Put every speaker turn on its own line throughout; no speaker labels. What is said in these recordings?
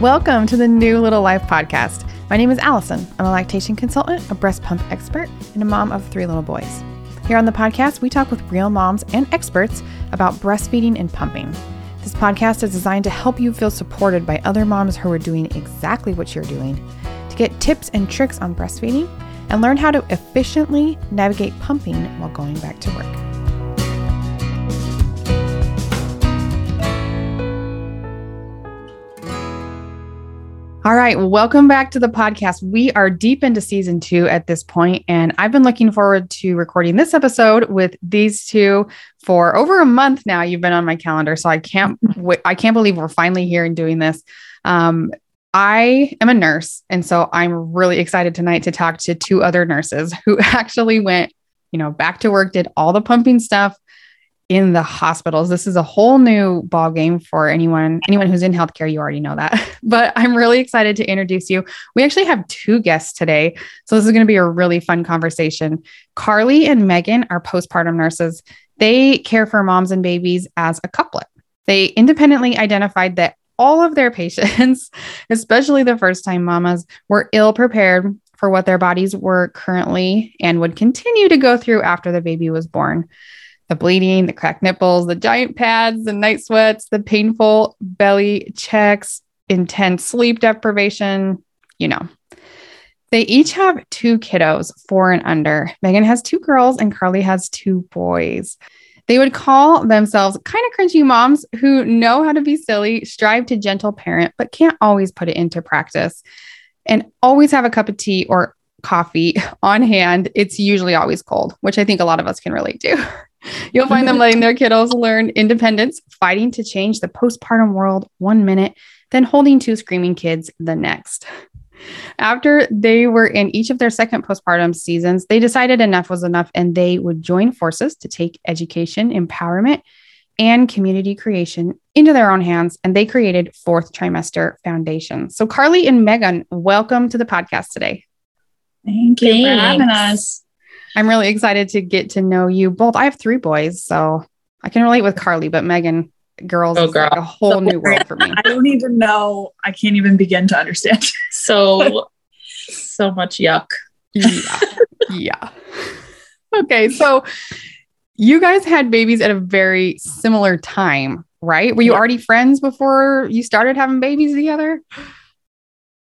Welcome to the New Little Life podcast. My name is Allison. I'm a lactation consultant, a breast pump expert, and a mom of three little boys. Here on the podcast, we talk with real moms and experts about breastfeeding and pumping. This podcast is designed to help you feel supported by other moms who are doing exactly what you're doing, to get tips and tricks on breastfeeding, and learn how to efficiently navigate pumping while going back to work. All right, welcome back to the podcast. We are deep into season two at this point, and I've been looking forward to recording this episode with these two for over a month now. You've been on my calendar, so I can't wait. I can't believe we're finally here and doing this. Um, I am a nurse, and so I'm really excited tonight to talk to two other nurses who actually went, you know, back to work, did all the pumping stuff, in the hospitals. This is a whole new ball game for anyone anyone who's in healthcare. You already know that, but I'm really excited to introduce you. We actually have two guests today, so this is going to be a really fun conversation. Carly and Megan are postpartum nurses. They care for moms and babies as a couplet. They independently identified that all of their patients, especially the first time mamas, were ill prepared for what their bodies were currently and would continue to go through after the baby was born the bleeding, the cracked nipples, the giant pads, the night sweats, the painful belly checks, intense sleep deprivation, you know. They each have two kiddos, four and under. Megan has two girls and Carly has two boys. They would call themselves kind of cringy moms who know how to be silly, strive to gentle parent, but can't always put it into practice, and always have a cup of tea or coffee on hand. It's usually always cold, which I think a lot of us can relate to. You'll find them letting their kiddos learn independence, fighting to change the postpartum world one minute, then holding two screaming kids the next. After they were in each of their second postpartum seasons, they decided enough was enough and they would join forces to take education, empowerment, and community creation into their own hands. And they created Fourth Trimester Foundation. So, Carly and Megan, welcome to the podcast today.
Thank you Thanks. for having us.
I'm really excited to get to know you both. I have three boys, so I can relate with Carly, but Megan, girls, oh, girl. Like a whole so, new world for me.
I don't even know. I can't even begin to understand.
So, so much yuck.
Yeah. yeah. Okay. So, you guys had babies at a very similar time, right? Were you yeah. already friends before you started having babies together?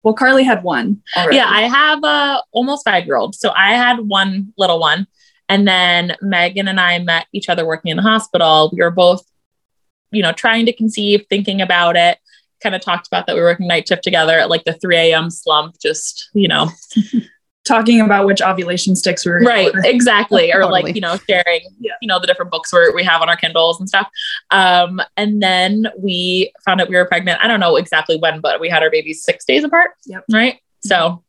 Well, Carly had one.
Already. Yeah, I have a almost five year old. So I had one little one. And then Megan and I met each other working in the hospital. We were both, you know, trying to conceive, thinking about it, kind of talked about that we were working night shift together at like the 3 a.m. slump, just, you know,
talking about which ovulation sticks we were
right exactly or totally. like you know sharing yeah. you know the different books we we have on our kindles and stuff um and then we found out we were pregnant i don't know exactly when but we had our babies six days apart
yep.
right so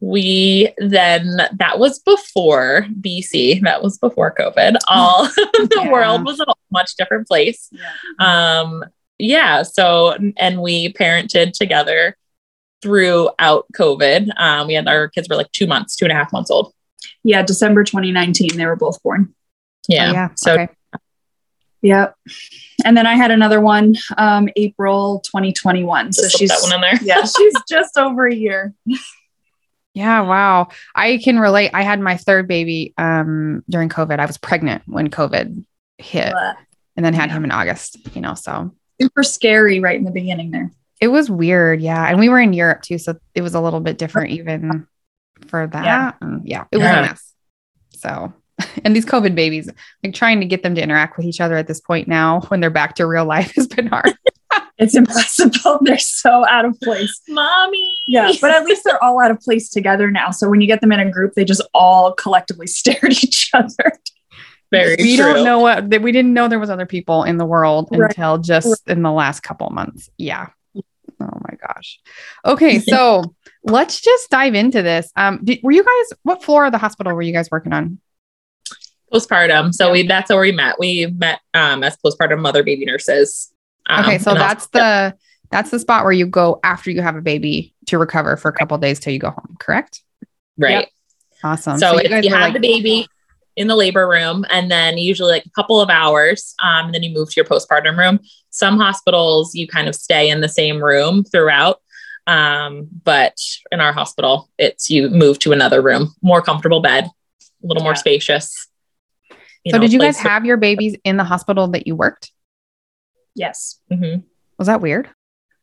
we then that was before bc that was before covid all the yeah. world was a much different place yeah. um yeah so and we parented together throughout COVID. Um, we had our kids were like two months, two and a half months old.
Yeah, December 2019, they were both born.
Yeah. Oh, yeah. So, okay.
yeah. And then I had another one, um, April 2021. So she's
that one in there.
yeah, she's just over a year.
Yeah, wow. I can relate. I had my third baby um, during COVID. I was pregnant when COVID hit and then had him in August, you know, so
super scary right in the beginning there.
It was weird, yeah. And we were in Europe too, so it was a little bit different even for that. Yeah, yeah it was yeah. a mess. So, and these COVID babies, like trying to get them to interact with each other at this point now when they're back to real life has been hard.
it's impossible. They're so out of place.
Mommy.
Yeah. But at least they're all out of place together now. So when you get them in a group, they just all collectively stare at each other.
Very we true. don't know what we didn't know there was other people in the world right. until just right. in the last couple months. Yeah. Oh my gosh. Okay, so let's just dive into this. Um, did, were you guys what floor of the hospital were you guys working on?
Postpartum. So we that's where we met. We met um, as postpartum mother baby nurses.
Um, okay, so that's also, the that's the spot where you go after you have a baby to recover for a couple days till you go home. Correct?
Right. Yep.
Awesome.
So, so you if you have like- the baby, in the labor room and then usually like a couple of hours um, and then you move to your postpartum room some hospitals you kind of stay in the same room throughout Um, but in our hospital, it's you move to another room, more comfortable bed, a little more spacious.
so
know,
did you guys have your babies in the hospital that you worked?
Yes.
Mhm.
Was that weird?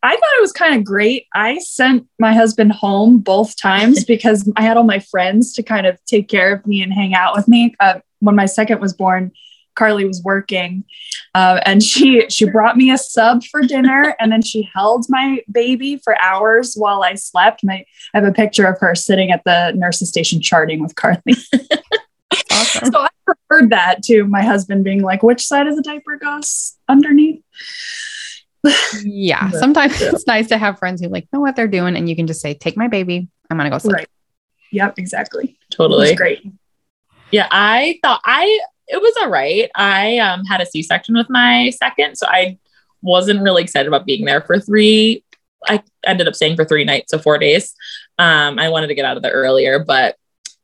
I thought it was kind of great. I sent my husband home both times because I had all my friends to kind of take care of me and hang out with me. Uh, when my second was born, Carly was working, uh, and she she brought me a sub for dinner, and then she held my baby for hours while I slept. My I have a picture of her sitting at the nurse's station charting with Carly.
Awesome.
so I preferred that to my husband being like, "Which side of the diaper goes underneath?"
Yeah.
Yeah.
Sometimes
Yeah.
it's nice to have friends who like know what they're doing and you can just say, take my baby. I'm going to go sleep.
Right. Yep. Exactly. It was
Totally.
great.
Yeah, I thought I it was all right. I um, had a C section with my second, so I wasn't really excited about being there for three. I ended up staying for three nights, so four days. Um, I wanted to get out of there earlier, but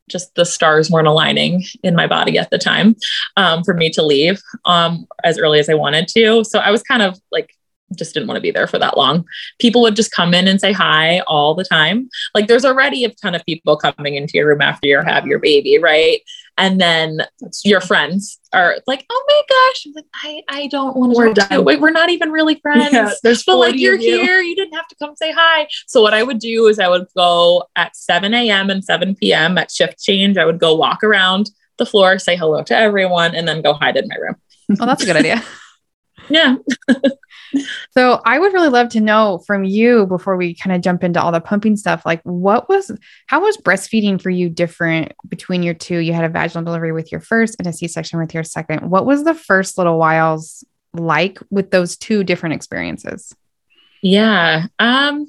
just the stars weren't aligning in my body at the time um, for me to leave um, as early as I wanted to. So I was kind of like just didn't want to be there for that long. People would just come in and say hi all the time. Like there's already a ton of people coming into your room after you have your baby, right? And then your friends are like, "Oh my gosh!" I'm like, "I I don't want to
We're
talk
done.
Wait, we're not even really friends."
Yeah, there's
But like you're
you.
here, you didn't have to come say hi. So what I would do is I would go at 7 a.m. and 7 p.m. at shift change. I would go walk around the floor, say hello to everyone, and then go hide in my room.
Oh, that's a good idea.
Yeah.
So I would really love to know from you before we kind of jump into all the pumping stuff. Like, what was, how was breastfeeding for you different between your two? You had a vaginal delivery with your first and a C section with your second. What was the first little whiles like with those two different experiences?
Yeah. Um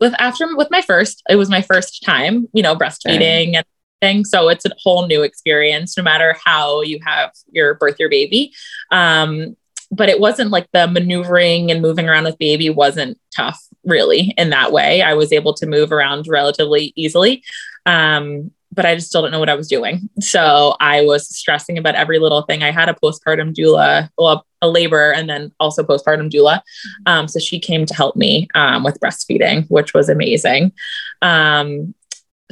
with after with my first, it was my first time, you know, breastfeeding and thing. So it's a whole new experience, no matter how you have your birth your baby. Um, but it wasn't like the maneuvering and moving around with baby wasn't tough really in that way. I was able to move around relatively easily. Um, but I just still didn't know what I was doing. So I was stressing about every little thing. I had a postpartum doula, well, a labor, and then also postpartum doula. Um, so she came to help me um, with breastfeeding, which was amazing. Um,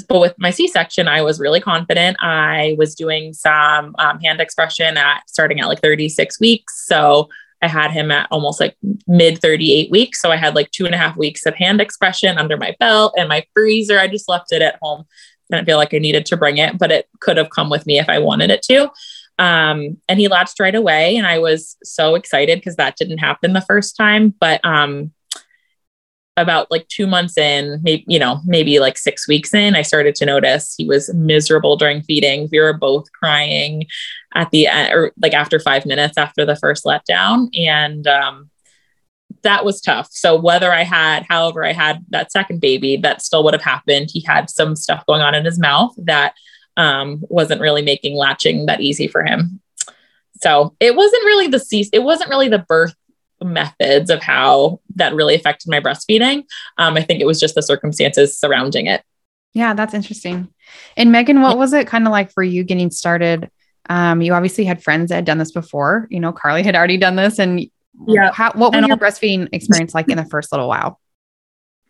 but with my C-section, I was really confident. I was doing some um, hand expression at starting at like 36 weeks. So I had him at almost like mid 38 weeks. So I had like two and a half weeks of hand expression under my belt and my freezer. I just left it at home. Didn't feel like I needed to bring it, but it could have come with me if I wanted it to. Um, and he latched right away. And I was so excited because that didn't happen the first time. But um, about like two months in, maybe, you know, maybe like six weeks in, I started to notice he was miserable during feeding. We were both crying at the end, or like after five minutes after the first letdown. And um, that was tough. So whether I had, however, I had that second baby, that still would have happened. He had some stuff going on in his mouth that um, wasn't really making latching that easy for him. So it wasn't really the cease, it wasn't really the birth methods of how that really affected my breastfeeding. Um, I think it was just the circumstances surrounding it.
Yeah, that's interesting. And Megan, what was it kind of like for you getting started? Um, you obviously had friends that had done this before. You know, Carly had already done this, and
Yeah.
how, what was
And
your breastfeeding experience like in the first little while?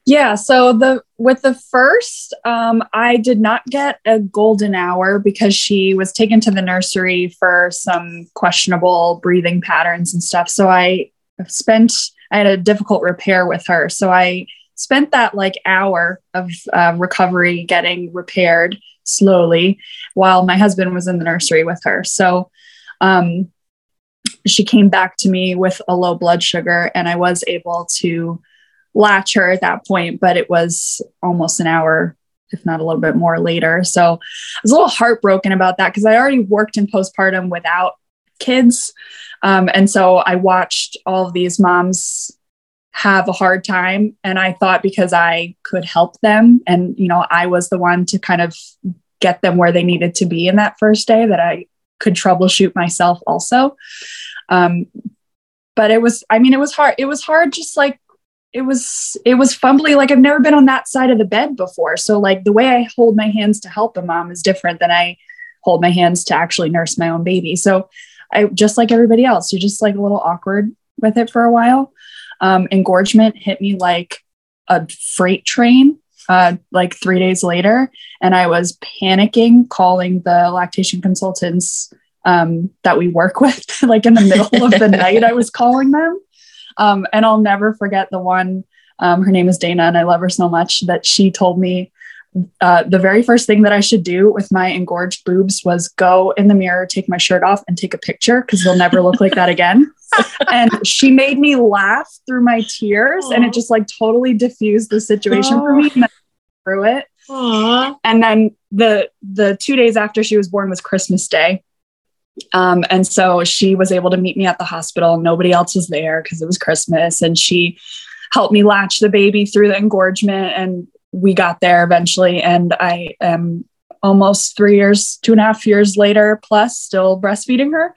Yeah, so the with the first, um, I did not get a golden hour because she was taken to the nursery for some questionable breathing patterns and stuff. So I spent I had a difficult repair with her, so I spent that like hour of uh, recovery getting repaired slowly while my husband was in the nursery with her. So um, she came back to me with a low blood sugar, and I was able to latch her at that point, but it was almost an hour, if not a little bit more later. So I was a little heartbroken about that because I already worked in postpartum without kids. Um, and so I watched all of these moms have a hard time. And I thought because I could help them and, you know, I was the one to kind of get them where they needed to be in that first day that I could troubleshoot myself also. Um, but it was, I mean, it was hard. It was hard just like it was it was fumbly like i've never been on that side of the bed before so like the way i hold my hands to help a mom is different than i hold my hands to actually nurse my own baby so i just like everybody else you're just like a little awkward with it for a while um, engorgement hit me like a freight train uh, like three days later, and I was panicking, calling the lactation consultants um, that we work with. like in the middle of the night, I was calling them. Um, and I'll never forget the one. Um, her name is Dana, and I love her so much that she told me uh, the very first thing that I should do with my engorged boobs was go in the mirror, take my shirt off, and take a picture because they'll never look like that again. and she made me laugh through my tears, Aww. and it just like totally diffused the situation Aww. for me. And through it. Aww. And then the the two days after she was born was Christmas Day. Um, and so she was able to meet me at the hospital. Nobody else was there because it was Christmas. And she helped me latch the baby through the engorgement. And we got there eventually. And I am almost three years, two and a half years later, plus still breastfeeding her.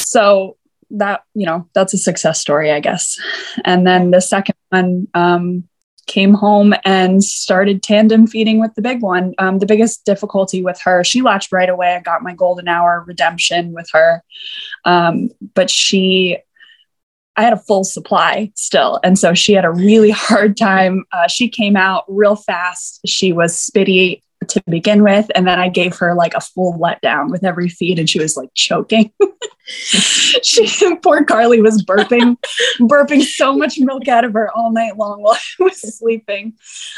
So that, you know, that's a success story, I guess. And then the second one, um, came home and started tandem feeding with the big one. Um, the biggest difficulty with her, she latched right away. I got my golden hour redemption with her. Um, but she, I had a full supply still. And so she had a really hard time. Uh, she came out real fast. She was spitty to begin with. And then I gave her like a full letdown with every feed and she was like choking. she poor Carly was burping, burping so much milk out of her all night long while I was sleeping.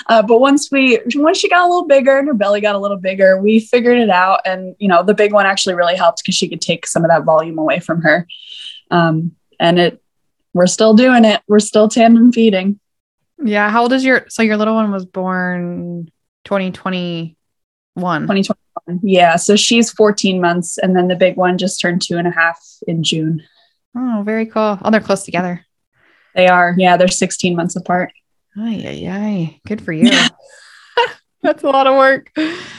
Uh, but once we once she got a little bigger and her belly got a little bigger, we figured it out. And you know, the big one actually really helped because she could take some of that volume away from her. Um, and it we're still doing it. We're still tandem feeding.
Yeah. How old is your so your little one was born 2021.
2021. Yeah. So she's 14 months. And then the big one just turned two and a half in June.
Oh, very cool. Oh, they're close together.
They are. Yeah. They're 16 months apart.
Ay, ay, ay. Good for you. That's a lot of work.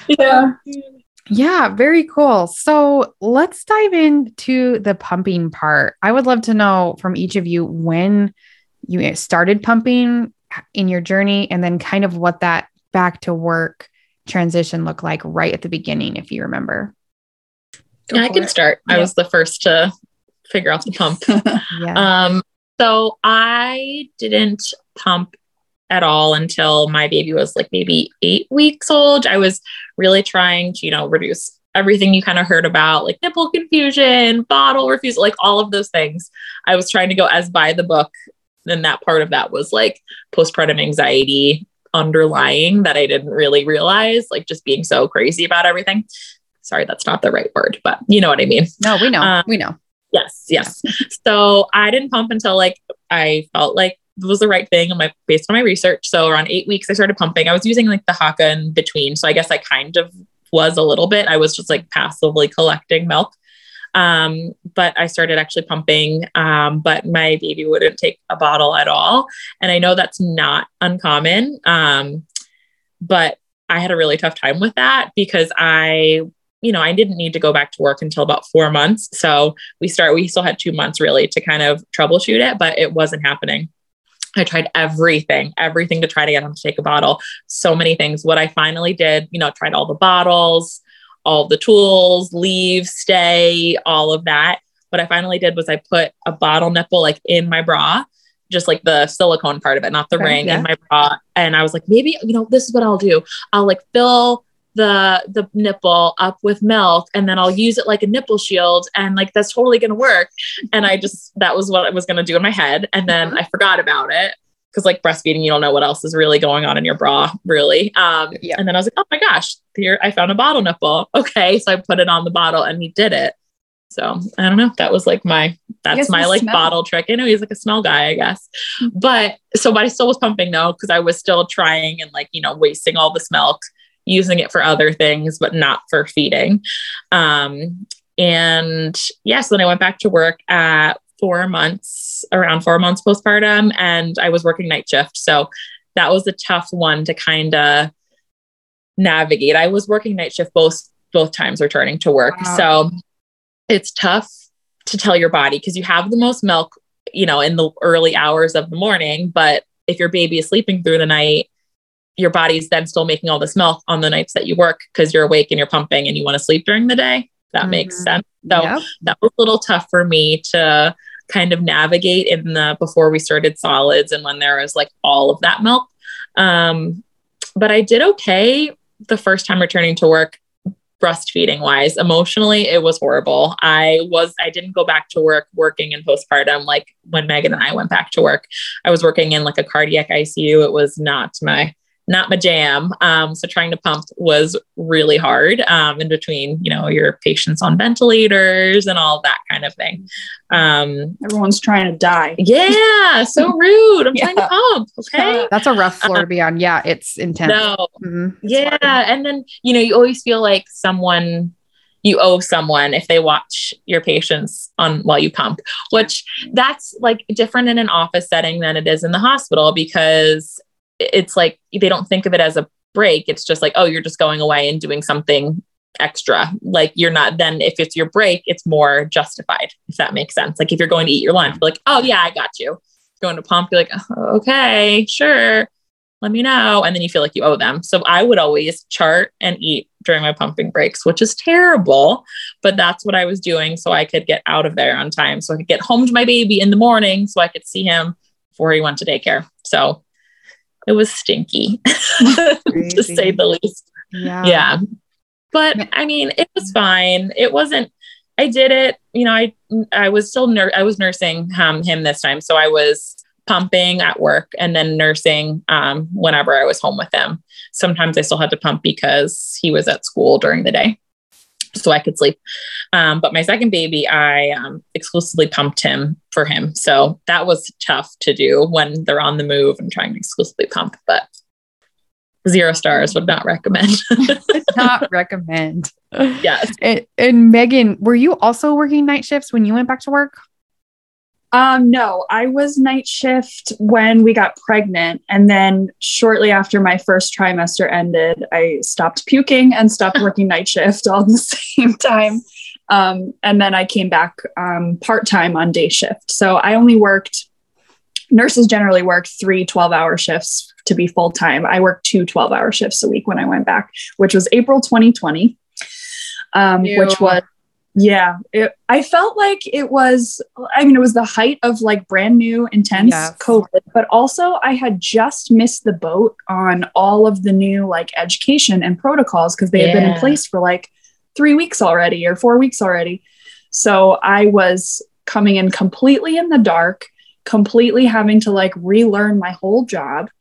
Yeah.
Yeah, very cool. So let's dive into the pumping part. I would love to know from each of you when you started pumping in your journey and then kind of what that back to work transition looked like right at the beginning, if you remember?
I can it. start. Yeah. I was the first to figure out the pump. yeah. Um, so I didn't pump at all until my baby was like maybe eight weeks old. I was really trying to, you know, reduce everything you kind of heard about, like nipple confusion, bottle refusal, like all of those things. I was trying to go as by the book. And that part of that was like postpartum anxiety, underlying that I didn't really realize, like just being so crazy about everything. Sorry, that's not the right word, but you know what I mean.
No, we know. Um, we know.
Yes, yes. so I didn't pump until like I felt like was the right thing on my based on my research. So around eight weeks, I started pumping. I was using like the Haakaa in between. So I guess I kind of was a little bit. I was just like passively collecting milk. Um, but I started actually pumping, um, but my baby wouldn't take a bottle at all. And I know that's not uncommon. Um, but I had a really tough time with that because I, you know, I didn't need to go back to work until about four months. So we start, we still had two months really to kind of troubleshoot it, but it wasn't happening. I tried everything, everything to try to get him to take a bottle. So many things. What I finally did, you know, tried all the bottles, all the tools, leave, stay, all of that. What I finally did was I put a bottle nipple like in my bra, just like the silicone part of it, not the okay, ring yeah. in my bra. And I was like, maybe, you know, this is what I'll do. I'll like fill the the nipple up with milk and then I'll use it like a nipple shield and like that's totally going to work and I just that was what I was going to do in my head and then mm-hmm. I forgot about it because like breastfeeding, you don't know what else is really going on in your bra, really. Um, yeah. And then I was like, oh my gosh, here I found a bottle nipple. Okay, so I put it on the bottle, and he did it. So I don't know. That was like my that's my like smell. bottle trick. I know he's like a smell guy, I guess. Mm-hmm. But so but I still was pumping though, because I was still trying and like, you know, wasting all this milk, using it for other things, but not for feeding. Um, and yes, yeah, so then I went back to work at four months, around four months postpartum, and I was working night shift. So that was a tough one to kind of navigate. I was working night shift both both times returning to work. Wow. So it's tough to tell your body because you have the most milk, you know, in the early hours of the morning, but if your baby is sleeping through the night, your body's then still making all this milk on the nights that you work because you're awake and you're pumping and you want to sleep during the day. That mm-hmm. makes sense. So yep. that was a little tough for me to kind of navigate in the before we started solids and when there was like all of that milk. Um, but I did okay the first time returning to work breastfeeding wise emotionally it was horrible i was i didn't go back to work working in postpartum like when megan and i went back to work i was working in like a cardiac icu it was not my not my jam. Um, so trying to pump was really hard um, in between, you know, your patients on ventilators and all that kind of thing. Um,
Everyone's trying to die.
Yeah, so rude. I'm yeah. trying to pump. Okay,
that's a rough floor to be on. Yeah, it's intense.
No, mm-hmm. yeah, and then you know you always feel like someone you owe someone if they watch your patients on while you pump which that's like different in an office setting than it is in the hospital because it's like they don't think of it as a break. It's just like, oh, you're just going away and doing something extra. Like you're not then if it's your break, it's more justified, if that makes sense. Like if you're going to eat your lunch, like, oh yeah, I got you. Going to pump, you're like, oh, okay, sure. Let me know. And then you feel like you owe them. So I would always chart and eat during my pumping breaks, which is terrible, but that's what I was doing so I could get out of there on time. So I could get home to my baby in the morning so I could see him before he went to daycare. So it was stinky to say the least. Yeah. Yeah. But I mean, it was fine. It wasn't, I did it, you know, I, I was still, nur- I was nursing um, him this time. So I was pumping at work and then nursing um, whenever I was home with him. Sometimes I still had to pump because he was at school during the day so I could sleep. Um, but my second baby, I um, exclusively pumped him for him. So that was tough to do when they're on the move and trying to exclusively pump, but zero stars would not recommend.
not recommend.
Yes.
And, and Megan, were you also working night shifts when you went back to work?
Um, no, I was night shift when we got pregnant. And then shortly after my first trimester ended, I stopped puking and stopped working night shift all at the same time. Um, and then I came back um, part time on day shift. So I only worked, nurses generally work three 12 hour shifts to be full time. I worked two 12 hour shifts a week when I went back, which was April 2020, um, which was yeah, it, I felt like it was, I mean, it was the height of like brand new intense yes. COVID, but also I had just missed the boat on all of the new like education and protocols because they yeah. had been in place for like three weeks already or four weeks already. So I was coming in completely in the dark, completely having to like relearn my whole job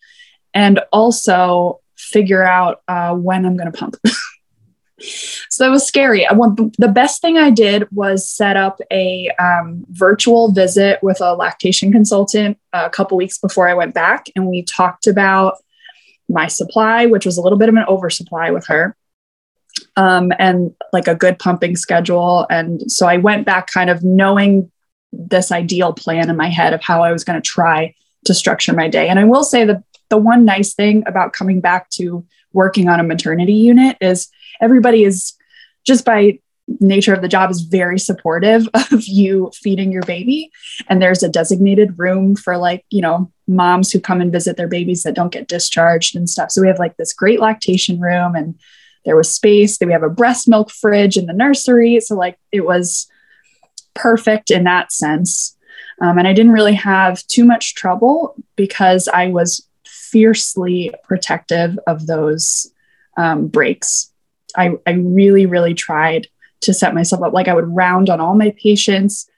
and also figure out uh, when I'm going to pump. so that was scary. I want, the best thing I did was set up a um, virtual visit with a lactation consultant a couple weeks before I went back, and we talked about my supply, which was a little bit of an oversupply with her, um, and like a good pumping schedule. And so I went back kind of knowing this ideal plan in my head of how I was going to try to structure my day. And I will say that the one nice thing about coming back to working on a maternity unit is everybody is just by nature of the job is very supportive of you feeding your baby. And there's a designated room for like you know moms who come and visit their babies that don't get discharged and stuff. So we have like this great lactation room and there was space. We have a breast milk fridge in the nursery. So like it was perfect in that sense. Um, and i didn't really have too much trouble because i was fiercely protective of those um, breaks I, I really, really tried to set myself up. Like I would round on all my patients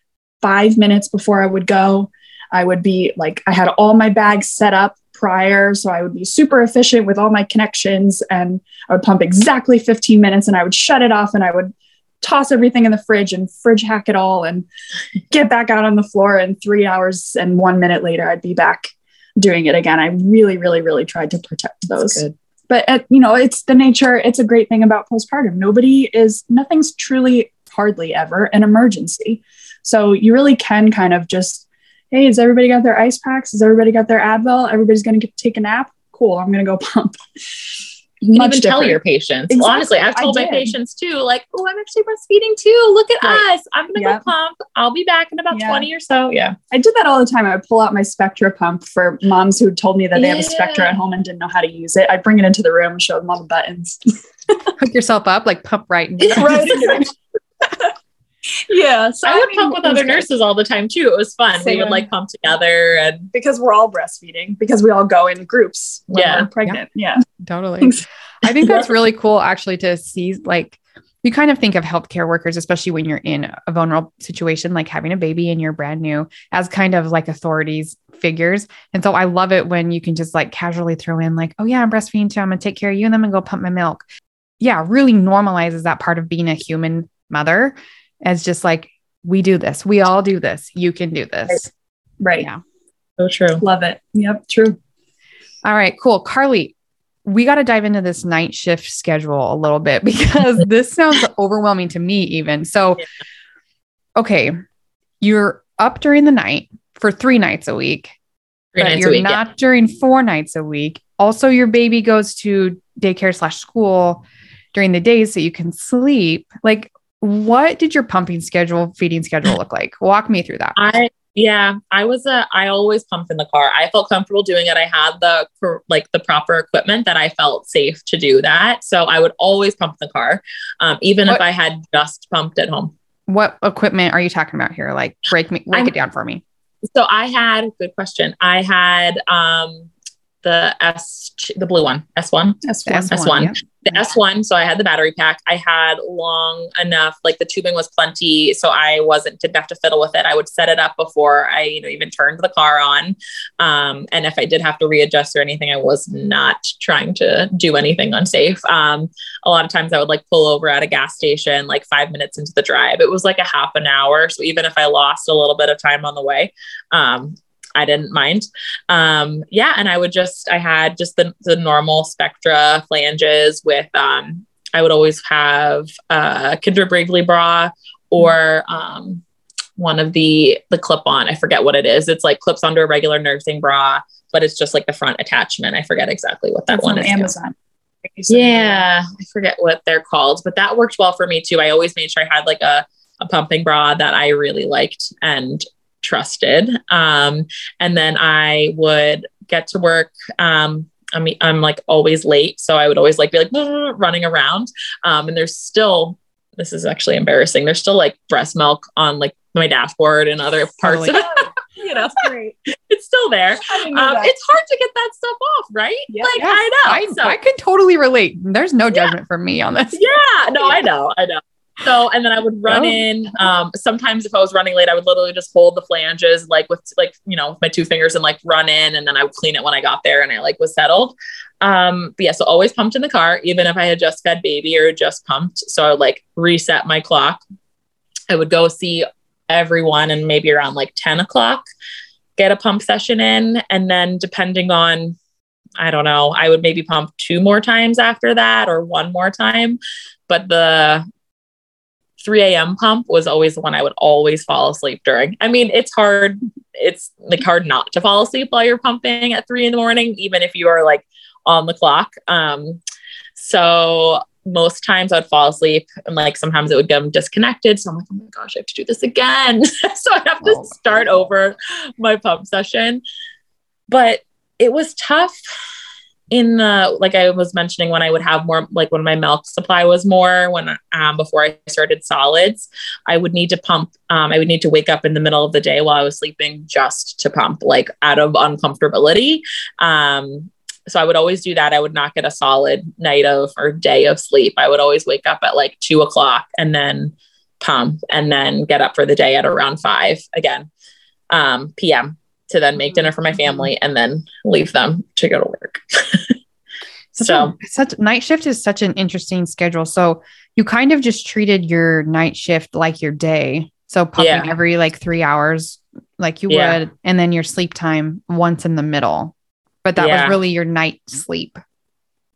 five minutes before I would go. I would be like, I had all my bags set up prior. So I would be super efficient with all my connections and I would pump exactly 15 minutes and I would shut it off and I would toss everything in the fridge and fridge hack it all and get back out on the floor. And three hours and one minute later, I'd be back doing it again. I really, really, really tried to protect those but uh, you know it's the nature it's a great thing about postpartum. Nobody is nothing's truly hardly ever an emergency. So you really can kind of just hey has everybody got their ice packs? Has everybody got their advil? Everybody's going to take a nap? Cool i'm going to go pump
you can even different. tell your patients. Exactly. Honestly, I've told my patients too, like, oh, I'm actually breastfeeding too. Look at right. us. I'm gonna yep. go pump. I'll be back in about 20 or so. Yeah.
I did that all the time. I would pull out my Spectra pump for moms who told me that they yeah. have a Spectra at home and didn't know how to use it. I'd bring it into the room and show them all the buttons.
Hook yourself up, like pump right.
right. yeah. So
I would pump with other nurses all the time too. It was fun. Same. We would like pump together and
because we're all breastfeeding because we all go in groups when yeah. we're pregnant. Yeah. yeah.
Totally. I think that's really cool actually to see like you kind of think of healthcare workers, especially when you're in a vulnerable situation like having a baby and you're brand new, as kind of like authorities figures. And so I love it when you can just like casually throw in, like, oh, yeah, I'm breastfeeding too. I'm going to take care of you and then I'm going to go pump my milk. Yeah, really normalizes that part of being a human mother as just like, we do this. We all do this. You can do this.
Right.
Yeah.
So true.
Love it. Yep. True.
All right. Cool. Carly, we got to dive into this night shift schedule a little bit because this sounds overwhelming to me, even. So, okay, you're up during the night for three nights a week, three but you're week, not yeah. during four nights a week. Also, your baby goes to daycare slash school during the days so you can sleep. Like, what did your pumping schedule, feeding schedule look like? Walk me through that.
I yeah, I was a I always pumped in the car. I felt comfortable doing it. I had the like the proper equipment that I felt safe to do that. So I would always pump the car, um, even what, if I had just pumped at home.
What equipment are you talking about here? Like break me break I, it down for me.
So I had good question. I had um the S the blue one S1 S1 S1 the S1. So I had the battery pack. I had long enough, like the tubing was plenty. So I wasn't, didn't have to fiddle with it. I would set it up before I, you know, even turned the car on. Um, and if I did have to readjust or anything, I was not trying to do anything unsafe. Um, a lot of times I would like pull over at a gas station, like five minutes into the drive. It was like a half an hour. So even if I lost a little bit of time on the way, um, I didn't mind. Um, yeah, and I would just I had just the the normal Spectra flanges with um, I would always have uh, Kindred Bravely bra or um, one of the the clip on. I forget what it is. It's like clips under a regular nursing bra, but it's just like the front attachment. I forget exactly what that one is.
Amazon.
Yeah, I forget what they're called, but that worked well for me too. I always made sure I had like a a pumping bra that I really liked and trusted. Um, and then I would get to work. Um, I mean, I'm like always late. So I would always like be like running around. Um, and there's still, this is actually embarrassing. There's still like breast milk on like my dashboard and other parts totally. of it. you know, great. It's still there. Um, it's hard to get that stuff off, right?
Yeah. Like I know. I, so, I can totally relate. There's no judgment yeah. from me on this.
Yeah. No, I know. I know. So, and then I would run oh. in. Um, sometimes if I was running late, I would literally just hold the flanges, like with like, you know, my two fingers and like run in. And then I would clean it when I got there and I like was settled. Um, but yeah, so always pumped in the car, even if I had just fed baby or just pumped. So I would like reset my clock. I would go see everyone and maybe around like 10 o'clock, get a pump session in. And then depending on, I don't know, I would maybe pump two more times after that or one more time. But the 3 a.m. pump was always the one I would always fall asleep during. I mean, it's hard. It's like hard not to fall asleep while you're pumping at three in the morning, even if you are like on the clock. Um, so most times I'd fall asleep and like sometimes it would get disconnected. So I'm like, oh my gosh, I have to do this again. so I have to oh, start over my pump session. But it was tough in the like I was mentioning when I would have more like when my milk supply was more when um, before I started solids, I would need to pump. Um, I would need to wake up in the middle of the day while I was sleeping just to pump, like out of uncomfortability. Um, so I would always do that. I would not get a solid night of or day of sleep. I would always wake up at like two o'clock and then pump and then get up for the day at around five again um, p.m to then make dinner for my family and then leave them to go to work.
such so a, such night shift is such an interesting schedule. So you kind of just treated your night shift like your day. So pumping yeah. every like three hours, like you yeah. would, and then your sleep time once in the middle. But that yeah. was really your night sleep.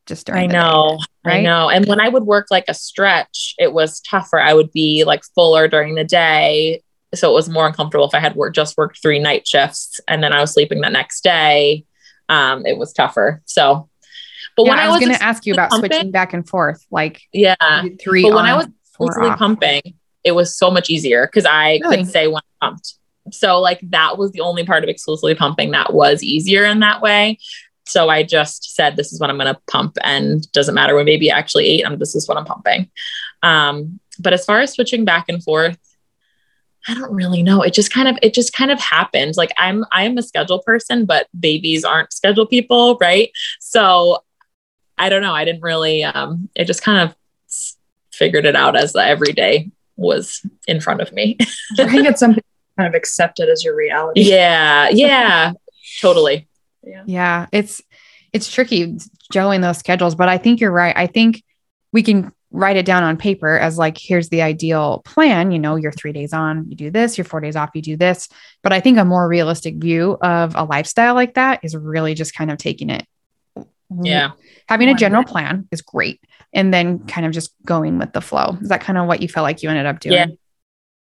Just during
I know, day, right? I know. And when I would work like a stretch, it was tougher. I would be like fuller during the day so it was more uncomfortable if I had worked just worked three night shifts and then I was sleeping the next day. Um, it was tougher. So,
but yeah, when I was, was going to ask you about pumping, switching back and forth, like
yeah, three. But when I was exclusively pumping, it was so much easier because I really? could say when I pumped. So like that was the only part of exclusively pumping that was easier in that way. So I just said, this is what I'm going to pump and doesn't matter when baby actually ate, I'm, this is what I'm pumping. Um, but as far as switching back and forth, I don't really know. It just kind of it just kind of happened. Like I'm I'm a schedule person, but babies aren't schedule people, right? So I don't know. I didn't really um it just kind of figured it out as the everyday was in front of me.
I think it's something kind of accepted as your reality.
Yeah. Yeah. totally.
Yeah. Yeah. It's it's tricky juggling those schedules, but I think you're right. I think we can write it down on paper as like here's the ideal plan you know you're three days on you do this you're four days off you do this. But i think a more realistic view of a lifestyle like that is really just kind of taking it.
Yeah.
Having a general plan is great and then kind of just going with the flow. Is that kind of what you felt like you ended up doing?
Yeah.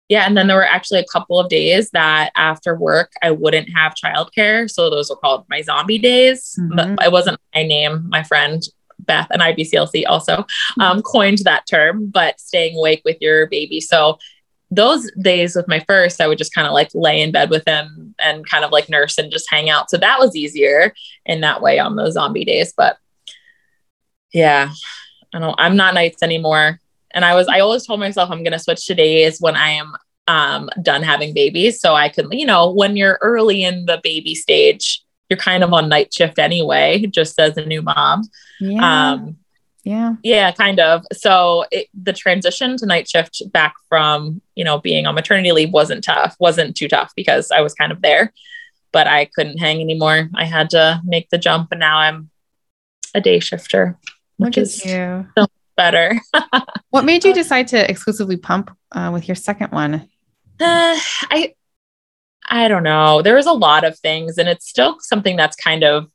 Yeah and then there were actually a couple of days that after work i wouldn't have childcare. So those were called my zombie days mm-hmm. but it wasn't my name my friend Beth and IBCLC also um, coined that term, but staying awake with your baby. So those days with my first, I would just kind of like lay in bed with him and kind of like nurse and just hang out. So that was easier in that way on those zombie days. But yeah, I don't, I'm not nights anymore. And I was, I always told myself I'm going to switch to days when I am um, done having babies. So I could, you know, when you're early in the baby stage, you're kind of on night shift anyway, just as a new mom.
Yeah. Um, yeah.
Yeah, kind of. So it, the transition to night shift back from, you know, being on maternity leave wasn't tough, wasn't too tough because I was kind of there, but I couldn't hang anymore. I had to make the jump and now I'm a day shifter, which Look is you. so better.
what made you decide to exclusively pump uh, with your second one?
Uh, I I don't know. There was a lot of things, and it's still something that's kind of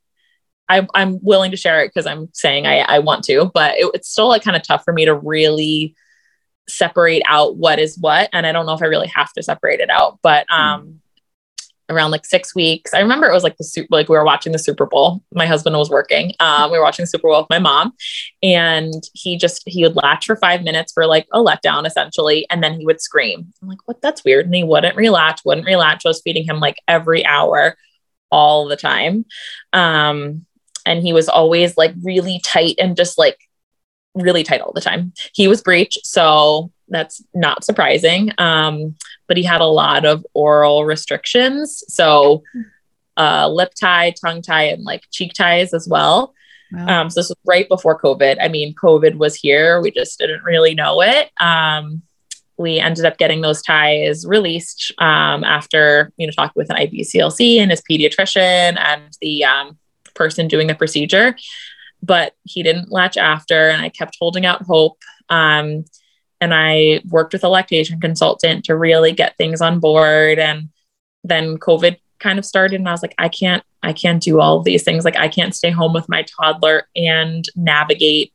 I, am willing to share it because I'm saying I, I want to, but it, it's still like kind of tough for me to really separate out what is what. And I don't know if I really have to separate it out, but hmm. um, around like six weeks. I remember it was like the super, like we were watching the Super Bowl. My husband was working. Um, we were watching the Super Bowl with my mom, and he just he would latch for five minutes for like a letdown essentially, and then he would scream. I'm like, what? That's weird. And he wouldn't relatch, wouldn't relatch. I was feeding him like every hour, all the time, um, and he was always like really tight and just like really tight all the time. He was breech, so that's not surprising. Um, but he had a lot of oral restrictions. So, uh, lip tie, tongue tie, and like cheek ties as well. Wow. Um, so this was right before COVID. I mean, COVID was here. We just didn't really know it. Um, we ended up getting those ties released um, after you know talking with an IBCLC and his pediatrician and the um, person doing the procedure. But he didn't latch after, and I kept holding out hope. Um, and I worked with a lactation consultant to really get things on board. And then COVID kind of started, and I was like, I can't, I can't do all these things. Like, I can't stay home with my toddler and navigate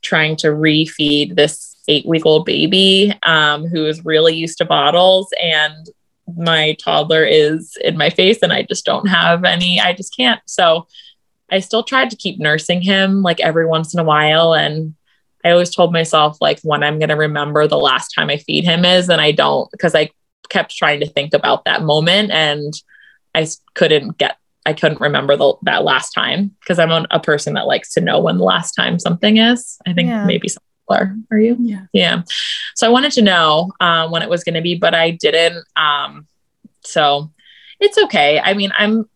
trying to refeed this eight week old baby um, who is really used to bottles and my toddler is in my face and I just don't have any, I just can't. So I still tried to keep nursing him like every once in a while. And I always told myself like when I'm going to remember the last time I feed him is, and I don't because I kept trying to think about that moment and I couldn't get, I couldn't remember the, that last time because I'm a, person that likes to know when the last time something is. I think yeah. maybe some are. Are you?
Yeah.
Yeah. So I wanted to know um, when it was going to be, but I didn't. Um, so it's okay. I mean, I'm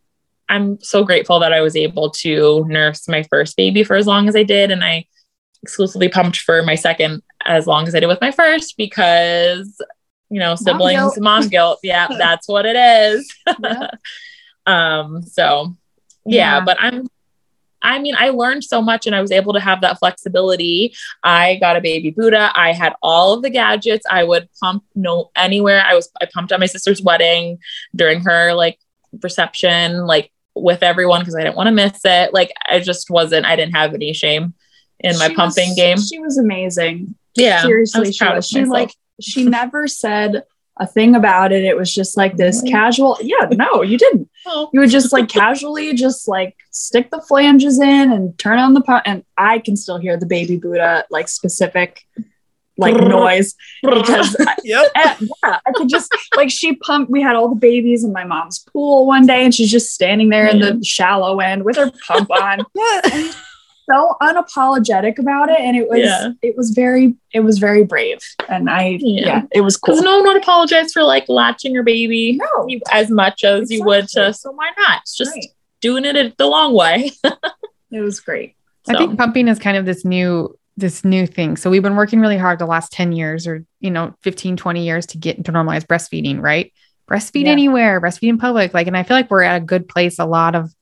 I'm so grateful that I was able to nurse my first baby for as long as I did, and I exclusively pumped for my second as long as I did with my first because you know siblings mom guilt, mom guilt. yeah that's what it is yeah. um so yeah, yeah but i'm I mean, I learned so much and I was able to have that flexibility. I got a baby Buddha. I had all of the gadgets. I would pump no anywhere. I was I pumped at my sister's wedding during her like reception, like with everyone because I didn't want to miss it. Like I just wasn't, I didn't have any shame in my she pumping
was,
game.
She was amazing.
Yeah.
Seriously, she was. She like she never said a thing about it. It was just like this really? casual. Yeah, no, you didn't. Oh. You would just like casually just like stick the flanges in and turn on the pump. And I can still hear the baby Buddha like specific like noise because yep. I, yeah, I could just like she pumped. We had all the babies in my mom's pool one day, and she's just standing there in the shallow end with her pump on. so unapologetic about it and it was
Yeah.
it was very it was very brave and i
Yeah.
yeah, it was
Because
cool
no one would apologize for like latching your baby
no
as much as you would to. So why not? It's just
Right.
doing it the long way.
it was great
I think pumping is kind of this new this new thing. So we've been working really hard the last 10 years or, you know, 15, 20 years to get to normalize breastfeeding, right? Breastfeed
Yeah.
anywhere, breastfeed in public. Like, and I feel like we're at a good place. A lot of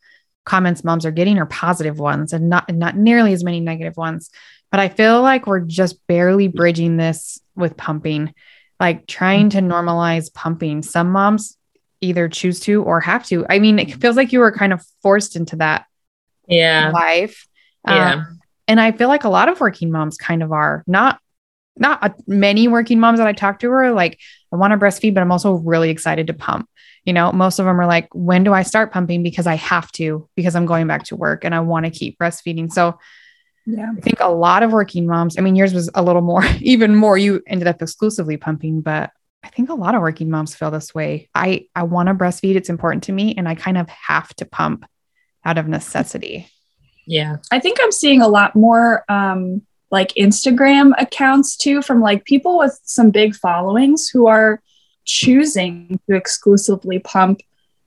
comments moms are getting are positive ones and not not nearly as many negative ones. But I feel like we're just barely bridging this with pumping, like trying to normalize pumping. Some moms either choose to or have to. I mean, it feels like you were kind of forced into that
yeah.
life.
Yeah.
Um, and I feel like a lot of working moms kind of are not, not a, many working moms that I talk to are like, I want to breastfeed, but I'm also really excited to pump. You know, most of them are like, when do I start pumping? Because I have to, because I'm going back to work and I want to keep breastfeeding. So
yeah
I think a lot of working moms, I mean, yours was a little more, even more, you ended up exclusively pumping, but I think a lot of working moms feel this way. I, I want to breastfeed. It's important to me. And I kind of have to pump out of necessity.
Yeah.
i think i'm seeing a lot more um like instagram accounts too from like people with some big followings who are choosing to exclusively pump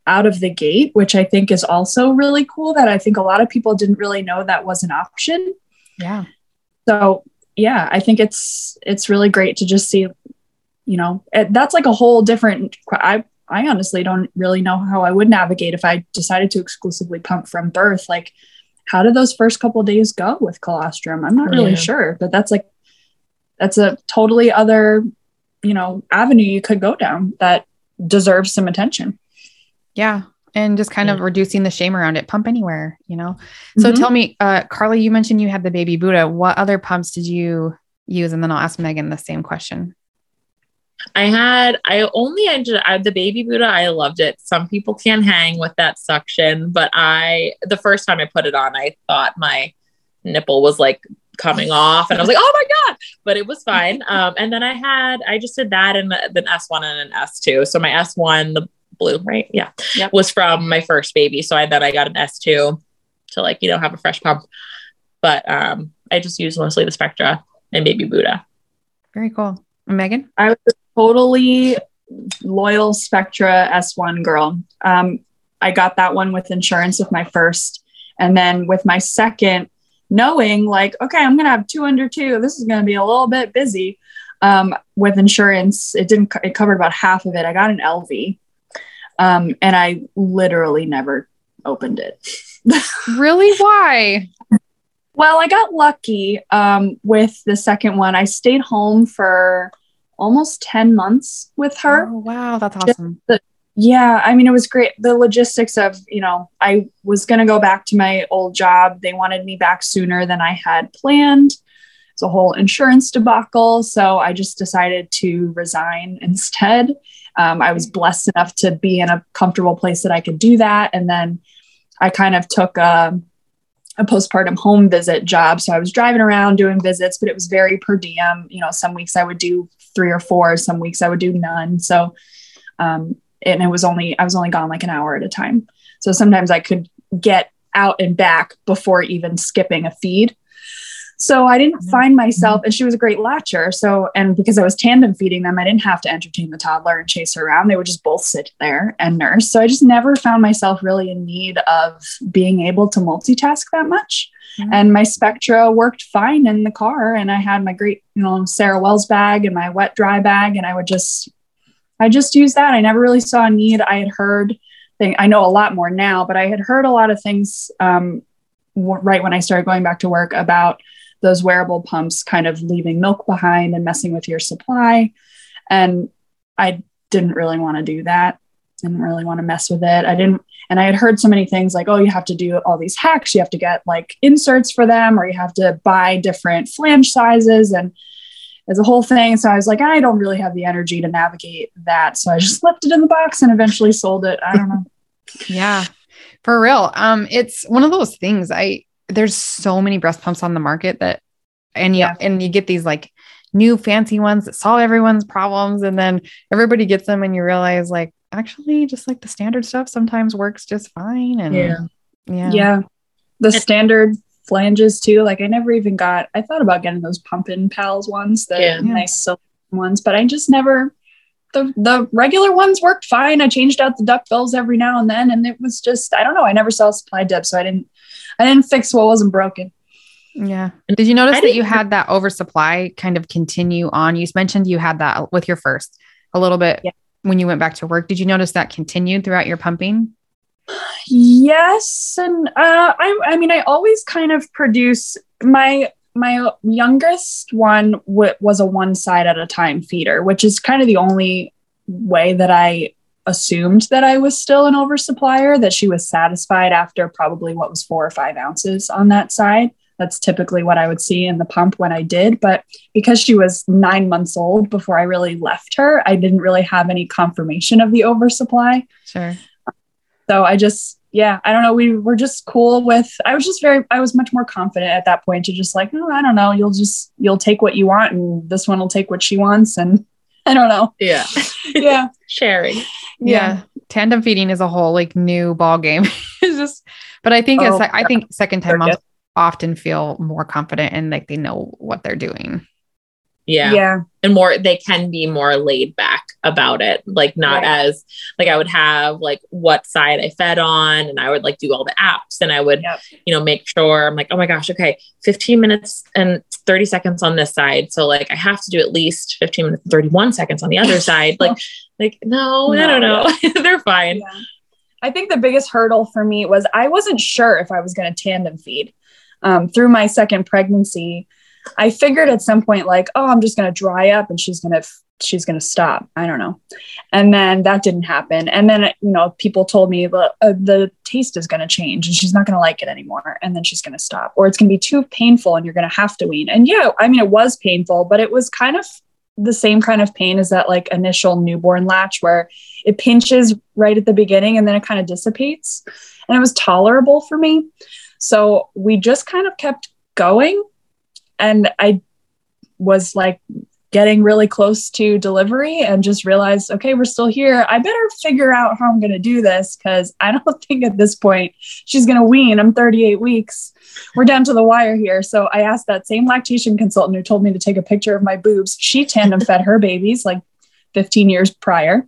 out of the gate which i think is also really cool that i think a lot of people didn't really know that was an option
Yeah.
so yeah i think it's it's really great to just see you know it, that's like a whole different i i honestly don't really know how i would navigate if i decided to exclusively pump from birth like how did those first couple days go with colostrum i'm not really
Yeah.
sure but that's like that's a totally other you know avenue you could go down that deserves some attention
Yeah. And just kind of reducing the shame around it. Pump anywhere, you know? So
Mhm.
tell me, uh, Carly, you mentioned you had the BabyBuddha. What other pumps did you use? And then I'll ask Megan the same question.
I had, I only enjoyed I, the BabyBuddha. I loved it. Some people can't hang with that suction, but I, the first time I put it on, I thought my nipple was like coming off and I was like, oh my God, but it was fine. Um, and then I had, I just did that and then S1 and an S2. So my S1, the blue, right? Yeah.
Yep.
Was from my first baby. So I, then I got an S2 to like, you know, have a fresh pump. But um, I just use mostly the Spectra and BabyBuddha.
Very cool. And Megan?
I was a totally loyal Spectra S1 girl. Um, I got that one with insurance with my first. And then with my second, knowing like, okay, I'm going to have two under two. This is going to be a little bit busy. Um, with insurance, it didn't, it covered about half of it. I got an Elvie. Um, and I literally never opened it.
Really? Why?
Well, I got lucky um, with the second one. I stayed home for almost 10 months with her.
Oh, wow. That's awesome.
Yeah, I mean, it was great. The logistics of, you know, I was going to go back to my old job. They wanted me back sooner than I had planned. It's a whole insurance debacle. So I just decided to resign instead. Um, I was blessed enough to be in a comfortable place that I could do that. And then I kind of took a, a postpartum home visit job. So I was driving around doing visits, but it was very per diem. You know, some weeks I would do three or four, some weeks I would do none. So, um, and it was only, I was only gone like an hour at a time. So sometimes I could get out and back before even skipping a feed. So I didn't find myself, and she was a great latcher. So, and because I was tandem feeding them, I didn't have to entertain the toddler and chase her around. They would just both sit there and nurse. So I just never found myself really in need of being able to multitask that much.
Mhm.
And my Spectra worked fine in the car. And I had my great, you know, Sarah Wells bag and my wet dry bag. And I would just, I just used that. I never really saw a need. I had heard, thing, I know a lot more now, but I had heard a lot of things um, w- right when I started going back to work about those wearable pumps kind of leaving milk behind and messing with your supply. And I didn't really want to do that. Didn't really want to mess with it. I didn't, and I had heard so many things like, oh, you have to do all these hacks. You have to get like inserts for them, or you have to buy different flange sizes. And it's a whole thing. So I was like, I don't really have the energy to navigate that. So I just left it in the box and eventually sold it. I don't know.
Yeah, for real. Um, it's one of those things. I there's so many breast pumps on the market that, and yeah, and you get these like new fancy ones that solve everyone's problems, and then everybody gets them, and you realize like actually just like the standard stuff sometimes works just fine. And
Yeah.
yeah,
yeah. The standard flanges too. Like I never even got, I thought about getting those pumping pals ones, the
Yeah.
nice silk ones, but I just never, the, the regular ones worked fine. I changed out the duck bills every now and then. And it was just, I don't know. I never saw a supply dip. So I didn't, I didn't fix what wasn't broken.
Yeah. Did you notice
I
that you had that oversupply kind of continue on? You mentioned you had that with your first a little bit
Yeah.
When you went back to work. Did you notice that continued throughout your pumping?
Yes, and uh, I I mean I always kind of produce my my youngest one w- was a one side at a time feeder, which is kind of the only way that I assumed that I was still an oversupplier. That she was satisfied after probably what was four or five ounces on that side. That's typically what I would see in the pump when I did. But because she was nine months old before I really left her, I didn't really have any confirmation of the oversupply.
Sure.
So I just, yeah, I don't know. We were just cool with, I was just very, I was much more confident at that point to just like, oh, I don't know, you'll just, you'll take what you want and this one will take what she wants. And I don't know.
Yeah.
Yeah.
Sharing.
Yeah. Tandem feeding is a whole like new ball game. it's just, but I think
Oh,
it's, I think second time moms. Often feel more confident and like they know what they're doing.
Yeah.
Yeah.
And more, they can be more laid back about it. Like, not
Right.
as, like, I would have like what side I fed on, and I would like do all the apps, and I would,
Yep.
you know, make sure I'm like, oh my gosh, okay, 15 minutes and 30 seconds on this side. So, like, I have to do at least 15 minutes, and 31 seconds on the other side. Like, like, no, I don't know. They're fine.
Yeah. I think the biggest hurdle for me was I wasn't sure if I was going to tandem feed. Um, through my second pregnancy, I figured at some point like, oh, I'm just going to dry up and she's going to she's going to stop. I don't know. And then that didn't happen. And then you know, people told me the uh, the taste is going to change and she's not going to like it anymore and then she's going to stop or it's going to be too painful and you're going to have to wean. And yeah, I mean it was painful, but it was kind of the same kind of pain as that like initial newborn latch where it pinches right at the beginning and then it kind of dissipates and it was tolerable for me so we just kind of kept going. And i was like getting really close to delivery and just realized okay we're still here. I better figure out how i'm going to do this because i don't think at this point she's going to wean. I'm 38 weeks. We're down to the wire here. So i asked that same lactation consultant who told me to take a picture of my boobs. She tandem fed her babies like 15 years prior.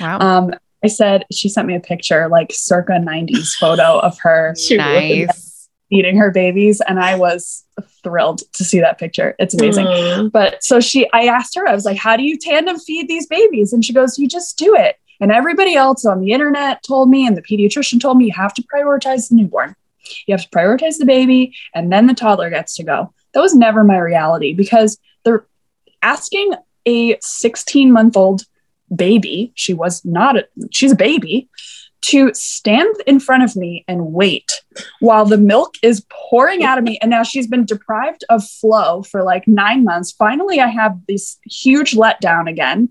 Wow.
um, I said she sent me a picture, like circa 90s photo of her
Shoot.
nice.
eating her babies, and I was thrilled to see that picture. It's amazing.
Mm.
But so she, I asked her, I was like, "How do you tandem feed these babies?" And she goes, "You just do it." And everybody else on the internet told me, and the pediatrician told me, you have to prioritize the newborn. You have to prioritize the baby, and then the toddler gets to go. That was never my reality because they're asking a 16 month old baby, she was not a, she's a baby, to stand in front of me and wait while the milk is pouring out of me. And now she's been deprived of flow for like nine months. Finally, I have this huge letdown again.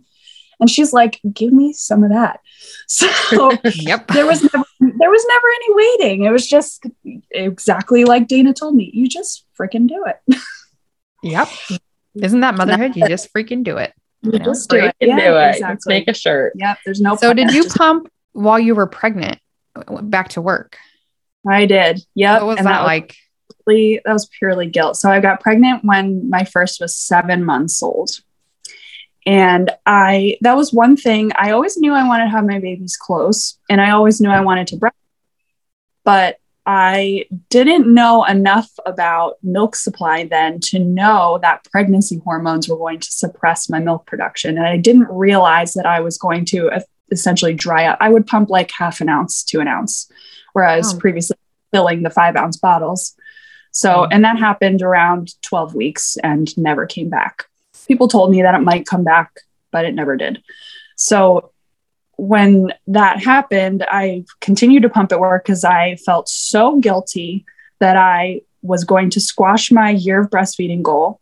And she's like, give me some of that. So
Yep.
there was never there was never any waiting. It was just exactly like Dana told me. You just freaking do it.
Yep. Isn't that motherhood? You just freaking do it.
You
You know,
just do it. Yeah,
do it. Let's make a shirt.
Yep. There's no.
So did
plan.
you pump while you were pregnant uh, back to work?
I did. Yep.
What was
and
that
was
like?
purely- that was purely guilt. So I got pregnant when my first was seven months old. And I, that was one thing I always knew I wanted to have my babies close and I always knew I wanted to breast, but I didn't know enough about milk supply then to know that pregnancy hormones were going to suppress my milk production. And I didn't realize that I was going to essentially dry up. I would pump like half an ounce to an ounce, whereas
Wow.
previously filling the five ounce bottles. So, mm. and that happened around 12 weeks and never came back. People told me that it might come back, but it never did. So, when that happened, I continued to pump at work because I felt so guilty that I was going to squash my year of breastfeeding goal.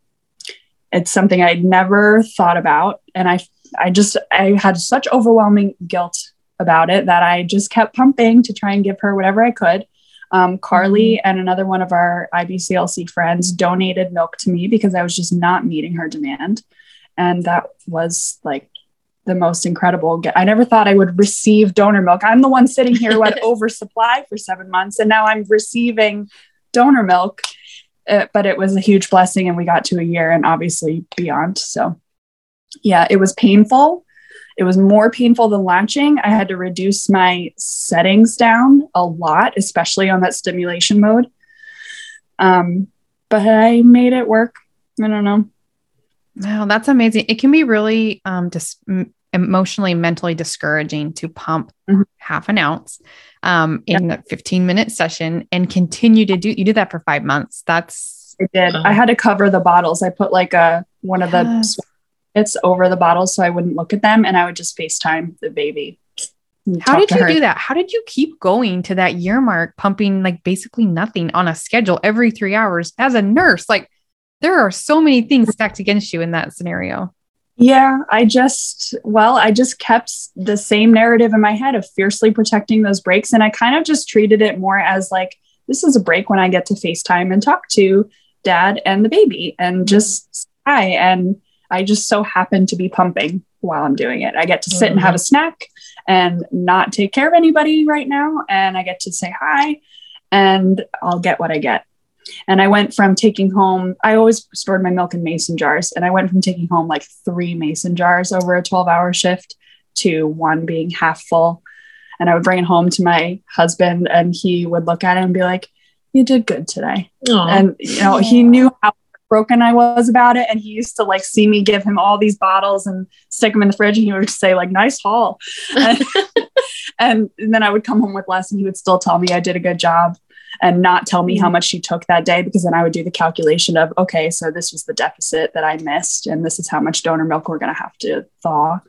It's something I'd never thought about. And I, I just, I had such overwhelming guilt about it that I just kept pumping to try and give her whatever I could. Um, Carly and another one of our IBCLC friends donated milk to me because I was just not meeting her demand. And that was like the most incredible. I never thought I would receive donor milk. I'm the one sitting here who had oversupply for seven months, and now I'm receiving donor milk, uh, but it was a huge blessing and we got to a year and obviously beyond. So, yeah, it was painful. It was more painful than latching. I had to reduce my settings down a lot, especially on that stimulation mode. Um, but I made it work. I don't know.
Wow, that's amazing. It can be really um, dis- emotionally, mentally discouraging to pump mm-hmm. half an ounce um, in a 15 minute session and continue to do. You did that for five months. That's
I did. I had to cover the bottles. I put like a one of yes. the it's over the bottles so I wouldn't look at them, and I would just FaceTime the baby.
How did you her. do that? How did you keep going to that year mark, pumping like basically nothing on a schedule every three hours as a nurse? Like there are so many things stacked against you in that scenario.
Yeah, I just, well, I just kept the same narrative in my head of fiercely protecting those breaks. And I kind of just treated it more as like, this is a break when I get to FaceTime and talk to dad and the baby and just hi. And I just so happen to be pumping while I'm doing it. I get to sit mm-hmm. and have a snack and not take care of anybody right now. And I get to say hi and I'll get what I get. And I went from taking home, I always stored my milk in mason jars. And I went from taking home like three mason jars over a 12 hour shift to one being half full. And I would bring it home to my husband and he would look at it and be like, You did good today. Aww. And, you know, he knew how broken I was about it. And he used to like see me give him all these bottles and stick them in the fridge. And he would say, like, nice haul. and, and then I would come home with less and he would still tell me I did a good job and not tell me how mm-hmm. much she took that day because then I would do the calculation of okay, so this was the deficit that I missed, and this is how much donor milk we're going to have to thaw.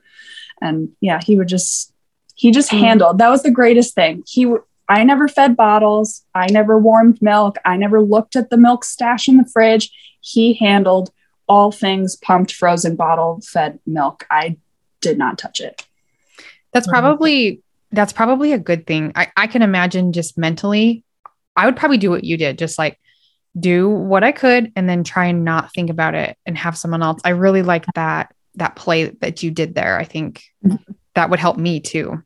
And yeah, he would just he just mm. handled. That was the greatest thing. He I never fed bottles. I never warmed milk. I never looked at the milk stash in the fridge. He handled all things pumped, frozen, bottle fed milk. I did not touch it.
That's probably that's probably a good thing. I, I can imagine just mentally I would probably do what you did, just like do what I could and then try and not think about it and have someone else. I really like that that play that you did there. I think mm-hmm. that would help me too.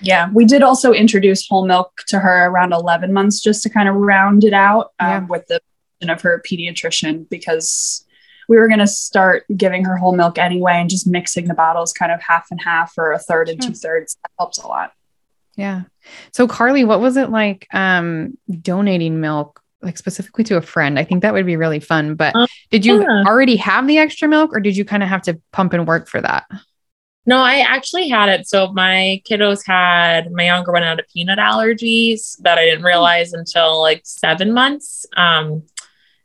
Yeah, we did also introduce whole milk to her around 11 months just to kind of round it out um, yeah. with the of her pediatrician because we were going to start giving her whole milk anyway and just mixing the bottles kind of half and half or a third and two thirds. That helps a lot.
Yeah. So Carly, what was it like um donating milk like specifically to a friend? I think that would be really fun, but um, did you yeah. already have the extra milk or did you kind of have to pump and work for that?
No, I actually had it. So my kiddos had my younger one had a peanut allergies that I didn't hmm. realize until like seven months. Um,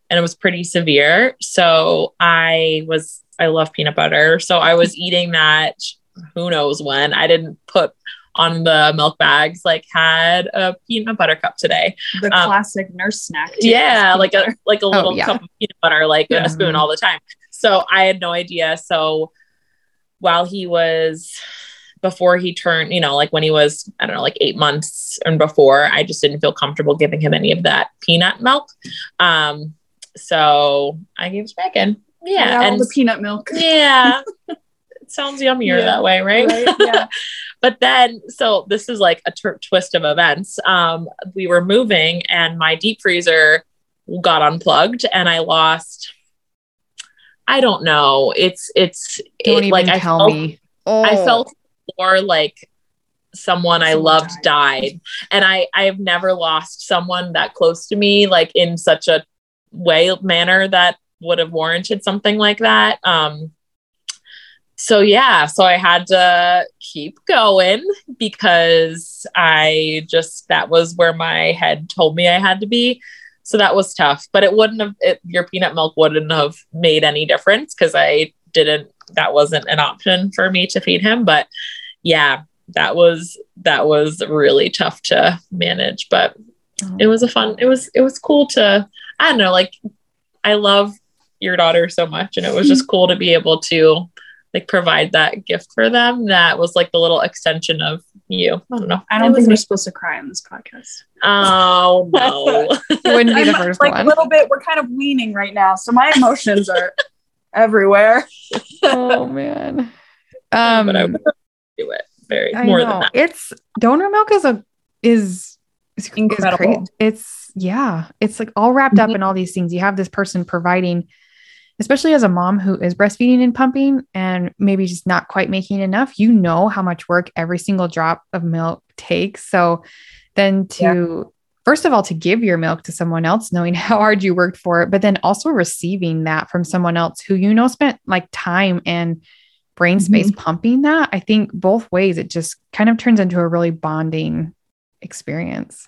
and it was pretty severe. So I was I love peanut butter. So I was eating that who knows when. I didn't put on the milk bags, like had a peanut butter cup today.
The um, classic nurse snack.
Yeah, like a like a oh, little oh, yeah. cup of peanut butter, like yeah. a spoon all the time. So I had no idea. So while he was before he turned, you know, like when he was, I don't know, like eight months and before, I just didn't feel comfortable giving him any of that peanut milk. Um, so I gave it back in. Yeah.
and the peanut milk.
Yeah. it sounds yummier yeah. that way, right? right? Yeah. But then, so this is like a t- twist of events. Um, we were moving and my deep freezer got unplugged and I lost, I don't know. It's, it's
it, like, I felt, me.
Oh. I felt more like someone I loved died. died. And I, I've never lost someone that close to me, like in such a way manner that would have warranted something like that. Um, so yeah, so I had to keep going because I just that was where my head told me I had to be. So that was tough, but it wouldn't have it, your peanut milk wouldn't have made any difference because I didn't that wasn't an option for me to feed him. But yeah, that was that was really tough to manage, but oh. it was a fun. It was it was cool to I don't know like I love your daughter so much, and it was just cool to be able to like provide that gift for them that was like the little extension of you. I don't know.
I don't think we're supposed to cry on this podcast.
Oh no.
you wouldn't be the first
like
one.
a little bit, we're kind of weaning right now. So my emotions are everywhere.
oh man. Um
but I would do it very I more know. than that.
It's donor milk is a is it's incredible. It's, it's yeah, it's like all wrapped mm-hmm. up in all these things. You have this person providing, especially as a mom who is breastfeeding and pumping and maybe just not quite making enough. You know how much work every single drop of milk takes. So then to yeah. first of all to give your milk to someone else knowing how hard you worked for it, but then also receiving that from someone else who you know spent like time and brain space mm-hmm. pumping that, I think both ways it just kind of turns into a really bonding experience.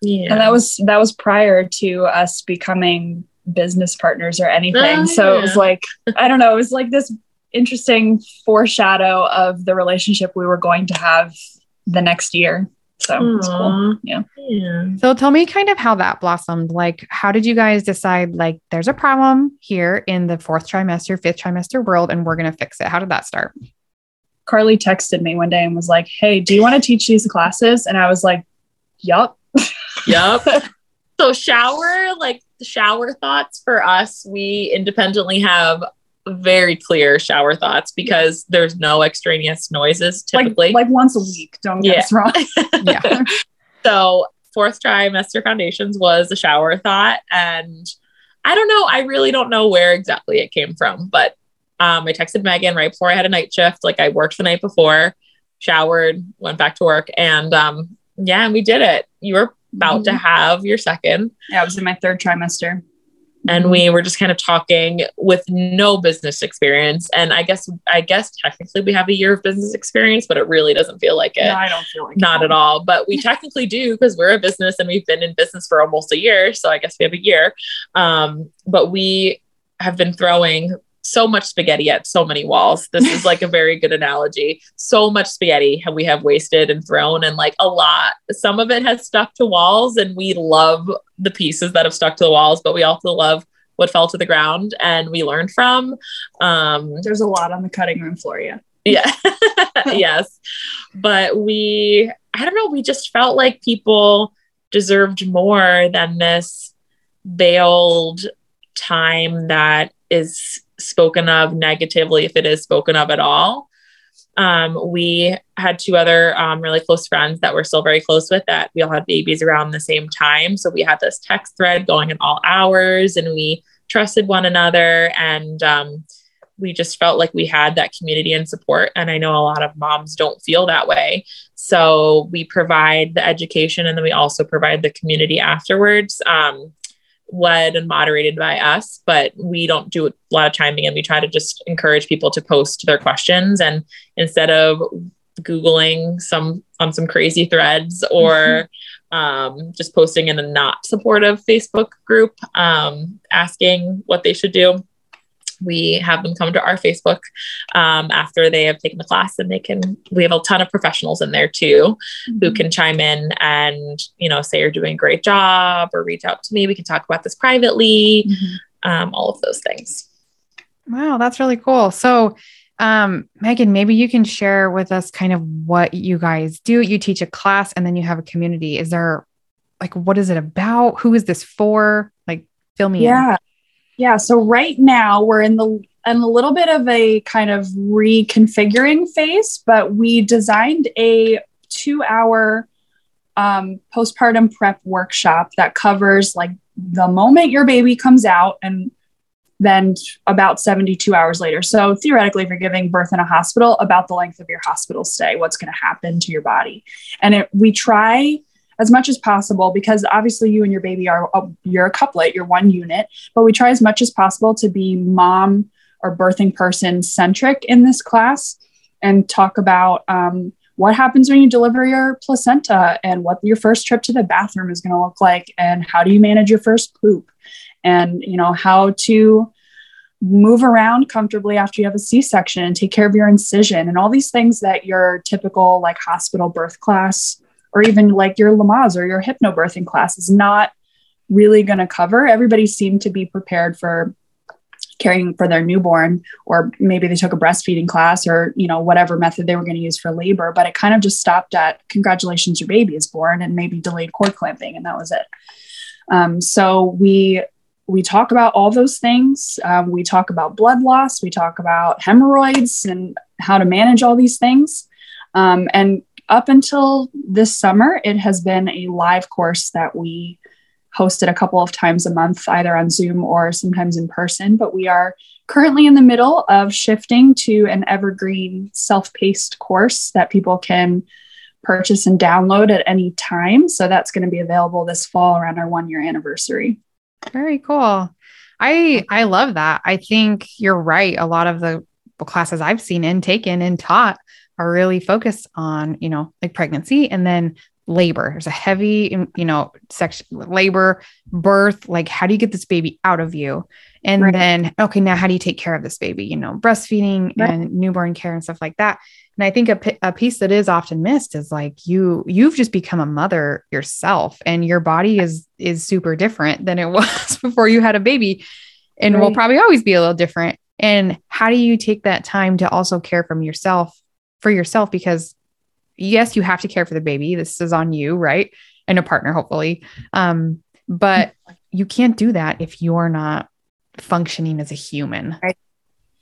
Yeah. And that was that was prior to us becoming business partners or anything. Oh, so yeah. it was like I don't know, it was like this interesting foreshadow of the relationship we were going to have the next year. So Aww. it's cool. Yeah.
yeah. So tell me kind of how that blossomed. Like, how did you guys decide, like, there's a problem here in the fourth trimester, fifth trimester world, and we're going to fix it? How did that start?
Carly texted me one day and was like, Hey, do you want to teach these classes? And I was like, Yup.
Yup. so, shower, like, the shower thoughts for us, we independently have very clear shower thoughts because yeah. there's no extraneous noises typically.
Like, like once a week. Don't get yeah. us wrong.
yeah. So fourth trimester foundations was a shower thought. And I don't know, I really don't know where exactly it came from, but um, I texted Megan right before I had a night shift. Like I worked the night before, showered, went back to work, and um, yeah, and we did it. You were about mm-hmm. to have your second.
Yeah, I was in my third trimester.
And we were just kind of talking with no business experience. And i guess i guess technically we have a year of business experience but it really doesn't feel like it.
No, i don't feel like
not it. at all. But we technically do because we're a business and we've been in business for almost a year. So i guess we have a year. Um, but we have been throwing so much spaghetti at so many walls. This is like a very good analogy. So much spaghetti have we have wasted and thrown, and like a lot. Some of it has stuck to walls, and we love the pieces that have stuck to the walls, but we also love what fell to the ground and we learned from. Um,
There's a lot on the cutting room floor, yeah.
Yeah. yes. But we, I don't know, we just felt like people deserved more than this veiled time that is spoken of negatively if it is spoken of at all. Um, we had two other um, really close friends that we're still very close with that we all had babies around the same time. So we had this text thread going at all hours and we trusted one another. And um, we just felt like we had that community and support. And I know a lot of moms don't feel that way. So we provide the education and then we also provide the community afterwards. Um, led and moderated by us, but we don't do a lot of timing and we try to just encourage people to post their questions. And instead of Googling some on some crazy threads or mm-hmm. um, just posting in a not supportive Facebook group, um, asking what they should do, we have them come to our Facebook um, after they have taken the class, and they can. We have a ton of professionals in there too, mm-hmm. who can chime in and you know say you're doing a great job, or reach out to me. We can talk about this privately. Mm-hmm. Um, all of those things.
Wow, that's really cool. So, um, Megan, maybe you can share with us kind of what you guys do. You teach a class, and then you have a community. Is there like what is it about? Who is this for? Like, fill me
yeah. In. Yeah. So right now we're in the in a little bit of a kind of reconfiguring phase, but we designed a two hour um, postpartum prep workshop that covers like the moment your baby comes out and then about 72 hours later. So theoretically, if you're giving birth in a hospital, about the length of your hospital stay, what's going to happen to your body. And it, we try as much as possible because obviously you and your baby are a, you're a couplet, you're one unit, but we try as much as possible to be mom or birthing person centric in this class and talk about um, what happens when you deliver your placenta and what your first trip to the bathroom is going to look like and how do you manage your first poop? And you know how to move around comfortably after you have a c-section and take care of your incision and all these things that your typical like hospital birth class or even like your Lamaze or your hypnobirthing class is not really going to cover. Everybody seemed to be prepared for caring for their newborn or maybe they took a breastfeeding class or you know whatever method they were going to use for labor but it kind of just stopped at congratulations your baby is born and maybe delayed cord clamping and that was it. Um, so we we talk about all those things. Um, we talk about blood loss we talk about hemorrhoids and how to manage all these things. Um, and up until this summer, it has been a live course that we hosted a couple of times a month, either on Zoom or sometimes in person. But we are currently in the middle of shifting to an evergreen self paced course that people can purchase and download at any time. So that's going to be available this fall around our one year anniversary.
Very cool. I I love that. I think you're right. A lot of the classes I've seen and taken and taught are really focused on, you know, like pregnancy and then labor. There's a heavy, you know, section labor, birth, like how do you get this baby out of you? And right. then, okay, now how do you take care of this baby? You know, breastfeeding right. and newborn care and stuff like that. And I think a, a piece that is often missed is like you, you've just become a mother yourself and your body is, is super different than it was before you had a baby and right. will probably always be a little different. And how do you take that time to also care from yourself for yourself? Because yes, you have to care for the baby. This is on you, right? And a partner, hopefully. Um, but you can't do that if you're not functioning as a human.
Right.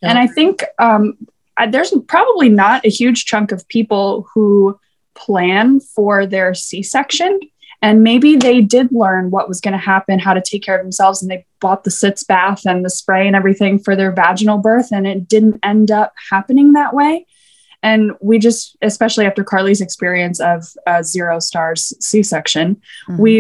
And I think um, there's probably not a huge chunk of people who plan for their C section. And maybe they did learn what was going to happen, how to take care of themselves, and they bought the sitz bath and the spray and everything for their vaginal birth, and it didn't end up happening that way. And we just, especially after Carly's experience of a zero stars C section, mm-hmm. we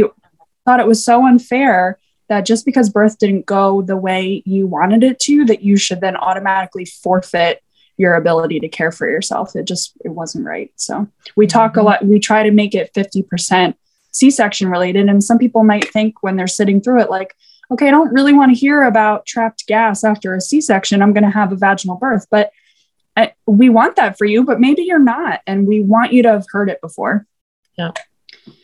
thought it was so unfair that just because birth didn't go the way you wanted it to, that you should then automatically forfeit your ability to care for yourself. It just it wasn't right. So we talk mm-hmm. a lot. We try to make it fifty percent C-section related, and some people might think when they're sitting through it, like, okay, I don't really want to hear about trapped gas after a C-section. I'm going to have a vaginal birth, but I, we want that for you, but maybe you're not, and we want you to have heard it before.
Yeah,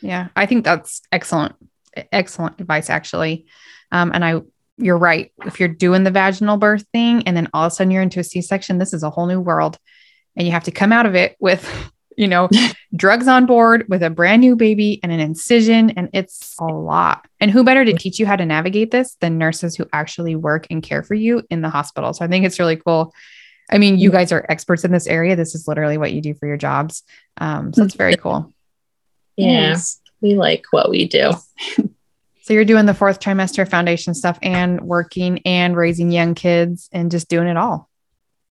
yeah, I think that's excellent excellent advice actually. Um, and I, you're right. If you're doing the vaginal birth thing and then all of a sudden you're into a C-section, this is a whole new world, and you have to come out of it with, you know, drugs on board with a brand new baby and an incision, and it's a lot. And who better to teach you how to navigate this than nurses who actually work and care for you in the hospital? So I think it's really cool. I mean, you guys are experts in this area. This is literally what you do for your jobs. Um, so it's very cool.
Yeah we like what we do.
So you're doing the fourth trimester foundation stuff and working and raising young kids and just doing it all.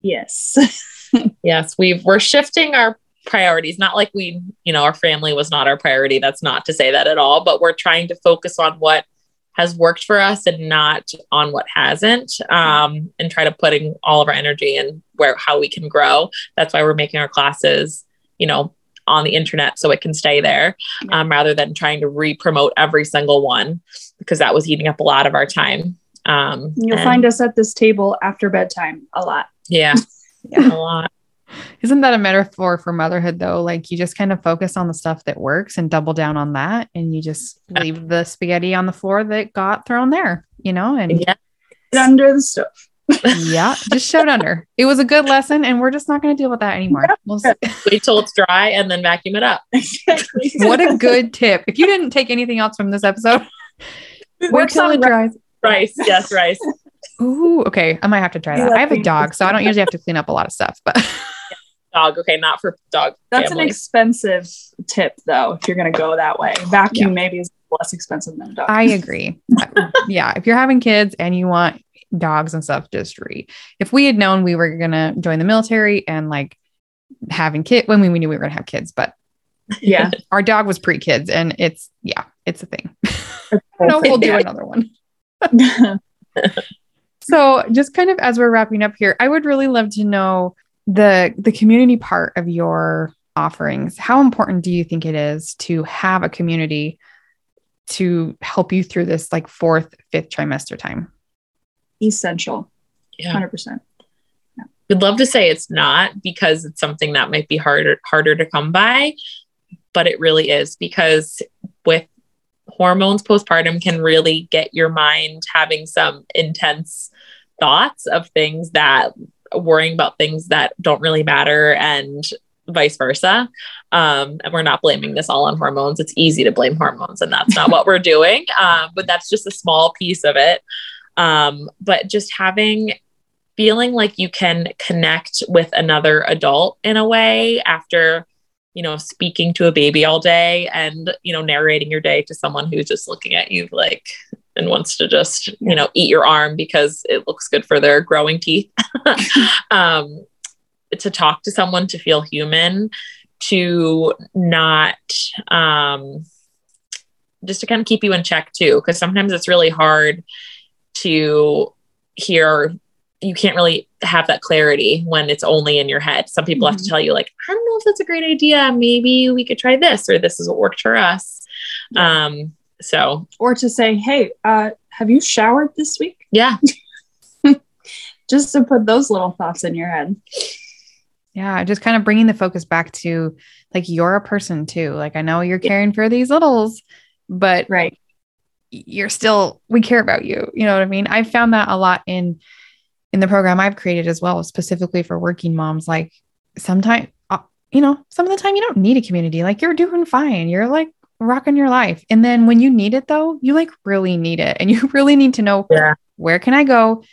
Yes.
yes, we we're shifting our priorities. Not like we, you know, our family was not our priority. That's not to say that at all, but we're trying to focus on what has worked for us and not on what hasn't um, and try to putting all of our energy in where how we can grow. That's why we're making our classes you know on the internet so it can stay there um, rather than trying to re-promote every single one because that was eating up a lot of our time um,
you'll and, find us at this table after bedtime a lot.
Yeah, yeah. A lot
isn't that a metaphor for motherhood though like you just kind of focus on the stuff that works and double down on that and you just leave the spaghetti on the floor that got thrown there you know and
yeah under the stove
yeah, just showed under. It was a good lesson, and we're just not going to deal with that anymore.
We'll Wait till it's dry and then vacuum it up.
what a good tip! If you didn't take anything else from this episode, wait till it dries.
Rice, yes, rice.
Ooh, okay. I might have to try that. I have a dog, so I don't usually have to clean up a lot of stuff, but
dog. Okay, not for dog.
That's family. an expensive tip, though. If you're going to go that way, vacuum yeah. maybe is less expensive than a dog.
I agree. yeah, if you're having kids and you want dogs and stuff just read. If we had known we were gonna join the military and like having kid when we, we knew we were gonna have kids, but
yeah,
our dog was pre kids and it's yeah, it's a thing. no, we'll do another one. so just kind of as we're wrapping up here, I would really love to know the the community part of your offerings. How important do you think it is to have a community to help you through this like fourth, fifth trimester time?
essential. Yeah. 100%.
Yeah. We'd love to say it's not because it's something that might be harder harder to come by, but it really is because with hormones postpartum can really get your mind having some intense thoughts of things that worrying about things that don't really matter and vice versa. Um, and we're not blaming this all on hormones. It's easy to blame hormones, and that's not what we're doing. Um, but that's just a small piece of it. Um, but just having feeling like you can connect with another adult in a way after you know, speaking to a baby all day and, you know, narrating your day to someone who's just looking at you like and wants to just, you know, eat your arm because it looks good for their growing teeth. um, to talk to someone to feel human, to not, um, just to kind of keep you in check too, because sometimes it's really hard to hear you can't really have that clarity when it's only in your head. Some people mm-hmm. have to mm-hmm. tell you, like, I don't know if that's a great idea. Maybe we could try this, or this is what worked for us. Yeah. Um, so,
or to say, hey, uh, have you showered this week?
Yeah.
just to put those little thoughts in your head.
Yeah, just kind of bringing the focus back to like you're a person too. Like I know you're caring for these littles, but
right,
you're still we care about you. You know what I mean? I found that a lot in in the program I've created as well, specifically for working moms. Like sometimes, uh, you know, some of the time you don't need a community. Like you're doing fine. You're like rocking your life. And then when you need it though, you like really need it. And you really need to know yeah. where can I go?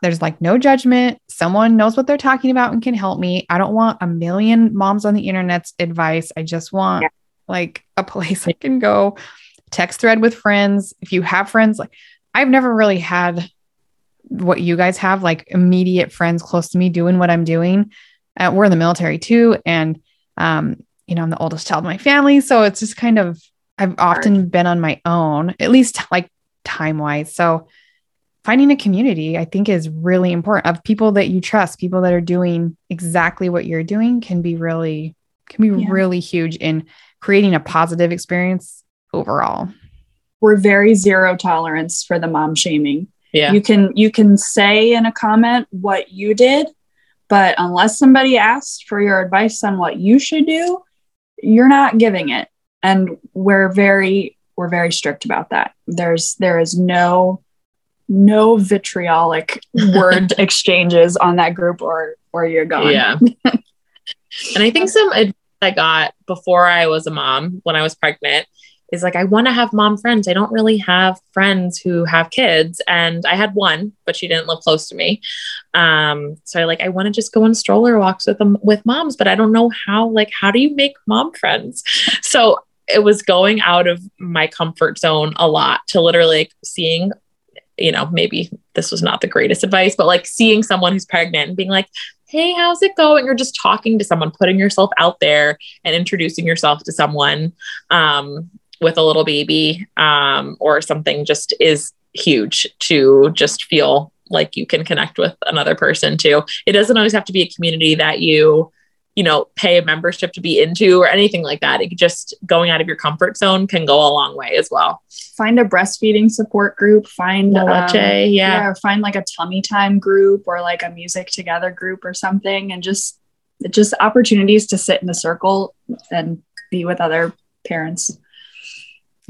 There's like no judgment. Someone knows what they're talking about and can help me. I don't want a million moms on the internet's advice. I just want yeah. like a place I can go text thread with friends. If you have friends, like I've never really had what you guys have, like immediate friends close to me doing what I'm doing. Uh, we're in the military too. And, um, you know, I'm the oldest child in my family. So it's just kind of, I've often been on my own, at least like time wise. So finding a community, I think, is really important of people that you trust, people that are doing exactly what you're doing can be really, can be yeah. really huge in creating a positive experience overall.
We're very zero tolerance for the mom shaming.
Yeah.
You can you can say in a comment what you did, but unless somebody asks for your advice on what you should do, you're not giving it. And we're very we're very strict about that. There's there is no no vitriolic word exchanges on that group or or you're gone.
Yeah. and I think some advice I got before I was a mom when I was pregnant is like, I want to have mom friends. I don't really have friends who have kids. And I had one, but she didn't live close to me. Um, so I like, I want to just go on stroller walks with them with moms, but I don't know how, like, how do you make mom friends? So it was going out of my comfort zone a lot to literally seeing you know, maybe this was not the greatest advice, but like seeing someone who's pregnant and being like, hey, how's it going? You're just talking to someone, putting yourself out there and introducing yourself to someone. Um, with a little baby um, or something just is huge to just feel like you can connect with another person too. It doesn't always have to be a community that you, you know, pay a membership to be into or anything like that. It just going out of your comfort zone can go a long way as well.
Find a breastfeeding support group. Find
um, yeah. yeah,
find like a tummy time group or like a music together group or something, and just just opportunities to sit in a circle and be with other parents.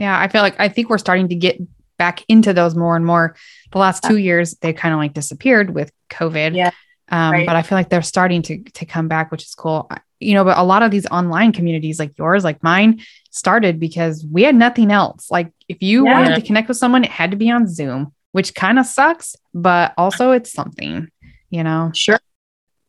Yeah, I feel like I think we're starting to get back into those more and more. The last two years, they kind of like disappeared with COVID.
Yeah.
Um, right. But I feel like they're starting to to come back, which is cool. You know, but a lot of these online communities, like yours, like mine, started because we had nothing else. Like if you yeah. wanted to connect with someone, it had to be on Zoom, which kind of sucks, but also it's something. You know.
Sure.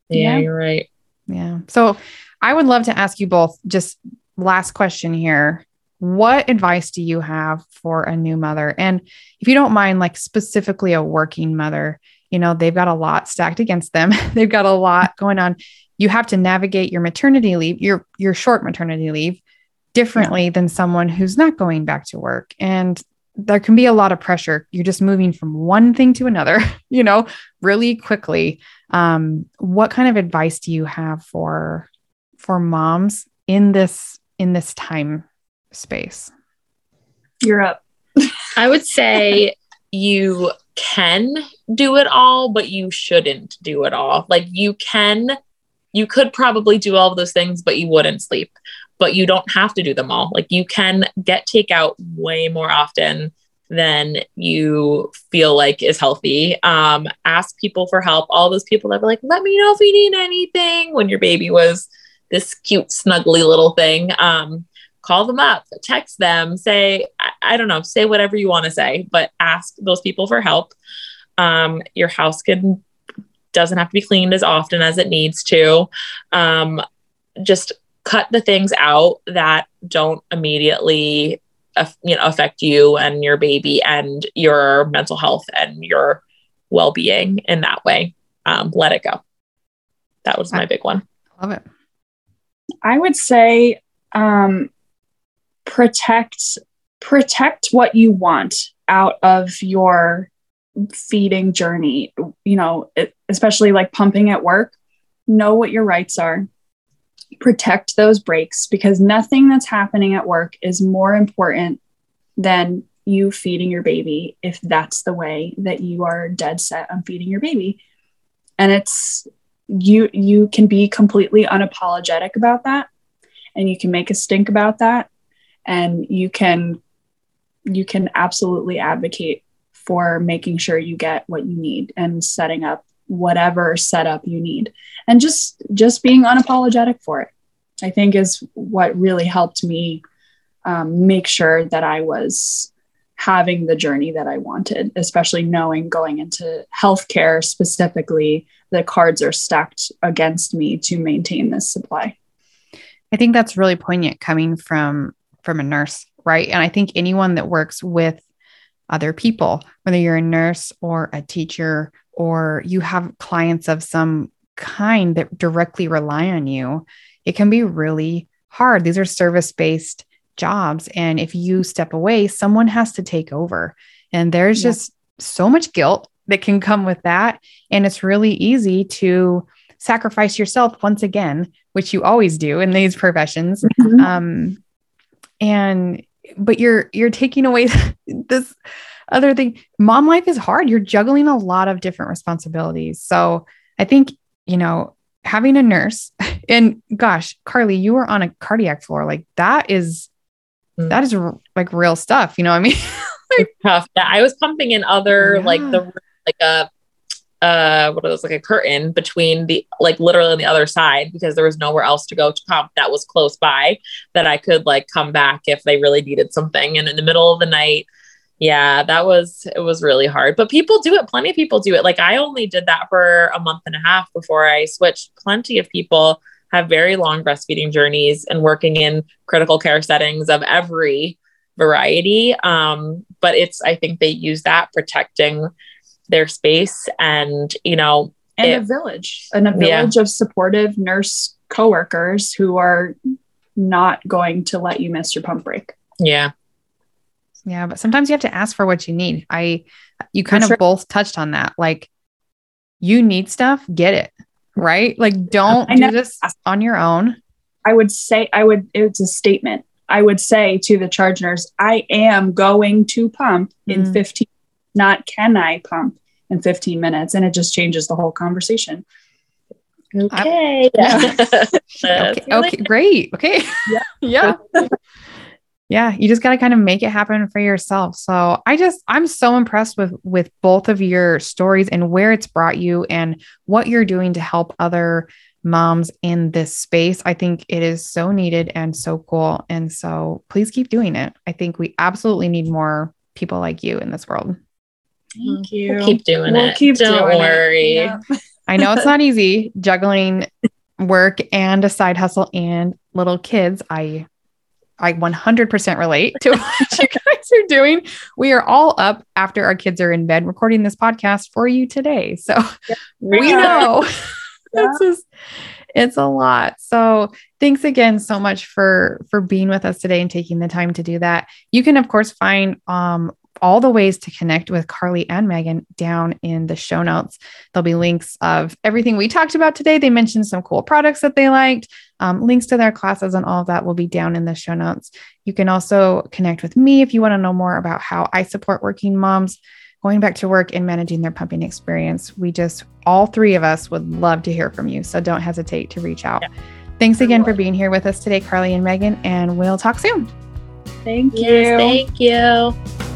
Yeah, yeah, you're right.
Yeah. So I would love to ask you both just last question here what advice do you have for a new mother? And if you don't mind, like specifically a working mother, you know, they've got a lot stacked against them. they've got a lot going on. You have to navigate your maternity leave, your your short maternity leave differently yeah. than someone who's not going back to work. And there can be a lot of pressure. You're just moving from one thing to another, you know, really quickly. Um, what kind of advice do you have for for moms in this in this time space?
You're up.
I would say you can do it all, but you shouldn't do it all. Like you can, you could probably do all of those things, but you wouldn't sleep. But you don't have to do them all. Like you can get takeout way more often than you feel like is healthy. Um, ask people for help. All those people that were like, let me know if you need anything when your baby was this cute, snuggly little thing. Um, call them up, text them, say, I, I don't know, say whatever you want to say, but ask those people for help. Um, your house can doesn't have to be cleaned as often as it needs to. Um, just cut the things out that don't immediately you know affect you and your baby and your mental health and your well-being in that way um, let it go that was my big one I
love it
i would say um, protect protect what you want out of your feeding journey. You know especially like pumping at work know what your rights are. Protect those breaks because nothing that's happening at work is more important than you feeding your baby if that's the way that you are dead set on feeding your baby. And it's you you can be completely unapologetic about that and you can make a stink about that and you can you can absolutely advocate for making sure you get what you need and setting up whatever setup you need. And just just being unapologetic for it i think is what really helped me um, make sure that i was having the journey that i wanted especially knowing going into healthcare specifically the cards are stacked against me to maintain this supply.
I think that's really poignant coming from from a nurse right and i think anyone that works with other people whether you're a nurse or a teacher or you have clients of some kind that directly rely on you, it can be really hard. These are service based jobs. And if you step away, someone has to take over. And there's yeah. just so much guilt that can come with that. And it's really easy to sacrifice yourself once again, which you always do in these professions. Mm-hmm. Um, and but you're you're taking away this other thing. Mom life is hard. You're juggling a lot of different responsibilities. So i think you know having a nurse and gosh carly you were on a cardiac floor. Like that is mm. that is like real stuff you know what i mean?
Like, tough. Yeah i was pumping in other yeah. like the like a uh what was like a curtain between the like literally on the other side because there was nowhere else to go to pump that was close by that I could like come back if they really needed something. And in the middle of the night yeah that was it was really hard. But people do it. Plenty of people do it. Like i only did that for a month and a half before i switched. Plenty of people have very long breastfeeding journeys and working in critical care settings of every variety. Um, but it's i think they use that protecting their space and you know
and it, a village and a village yeah. of supportive nurse coworkers who are not going to let you miss your pump break
yeah
yeah, but sometimes you have to ask for what you need. I you kind for of sure. both touched on that. Like you need stuff, get it. Right? Like don't do this on your own.
I would say I would it's a statement. I would say to the charge nurse, I am going to pump in mm. 15 not can I pump in 15 minutes and it just changes the whole conversation.
Okay.
Yeah. okay. okay. Great. Okay. Yeah. yeah yeah you just got to kind of make it happen for yourself so i just i'm so impressed with with both of your stories and where it's brought you and what you're doing to help other moms in this space i think it is so needed and so cool and so please keep doing it i think we absolutely need more people like you in this world
thank you
we'll keep doing we'll it keep don't worry
yeah. i know it's not easy juggling work and a side hustle and little kids i I 100% relate to what you guys are doing. We are all up after our kids are in bed recording this podcast for you today. So yeah. we know yeah. it's just, it's a lot. So thanks again so much for for being with us today and taking the time to do that. You can of course find um all the ways to connect with Carly and Megan down in the show notes. There'll be links of everything we talked about today. They mentioned some cool products that they liked. Um, links to their classes and all of that will be down in the show notes. You can also connect with me if you want to know more about how I support working moms going back to work and managing their pumping experience. We just, all three of us would love to hear from you. So don't hesitate to reach out. Yeah. Thanks again for being here with us today, Carly and Megan, and we'll talk soon.
Thank you.
Yes, thank you.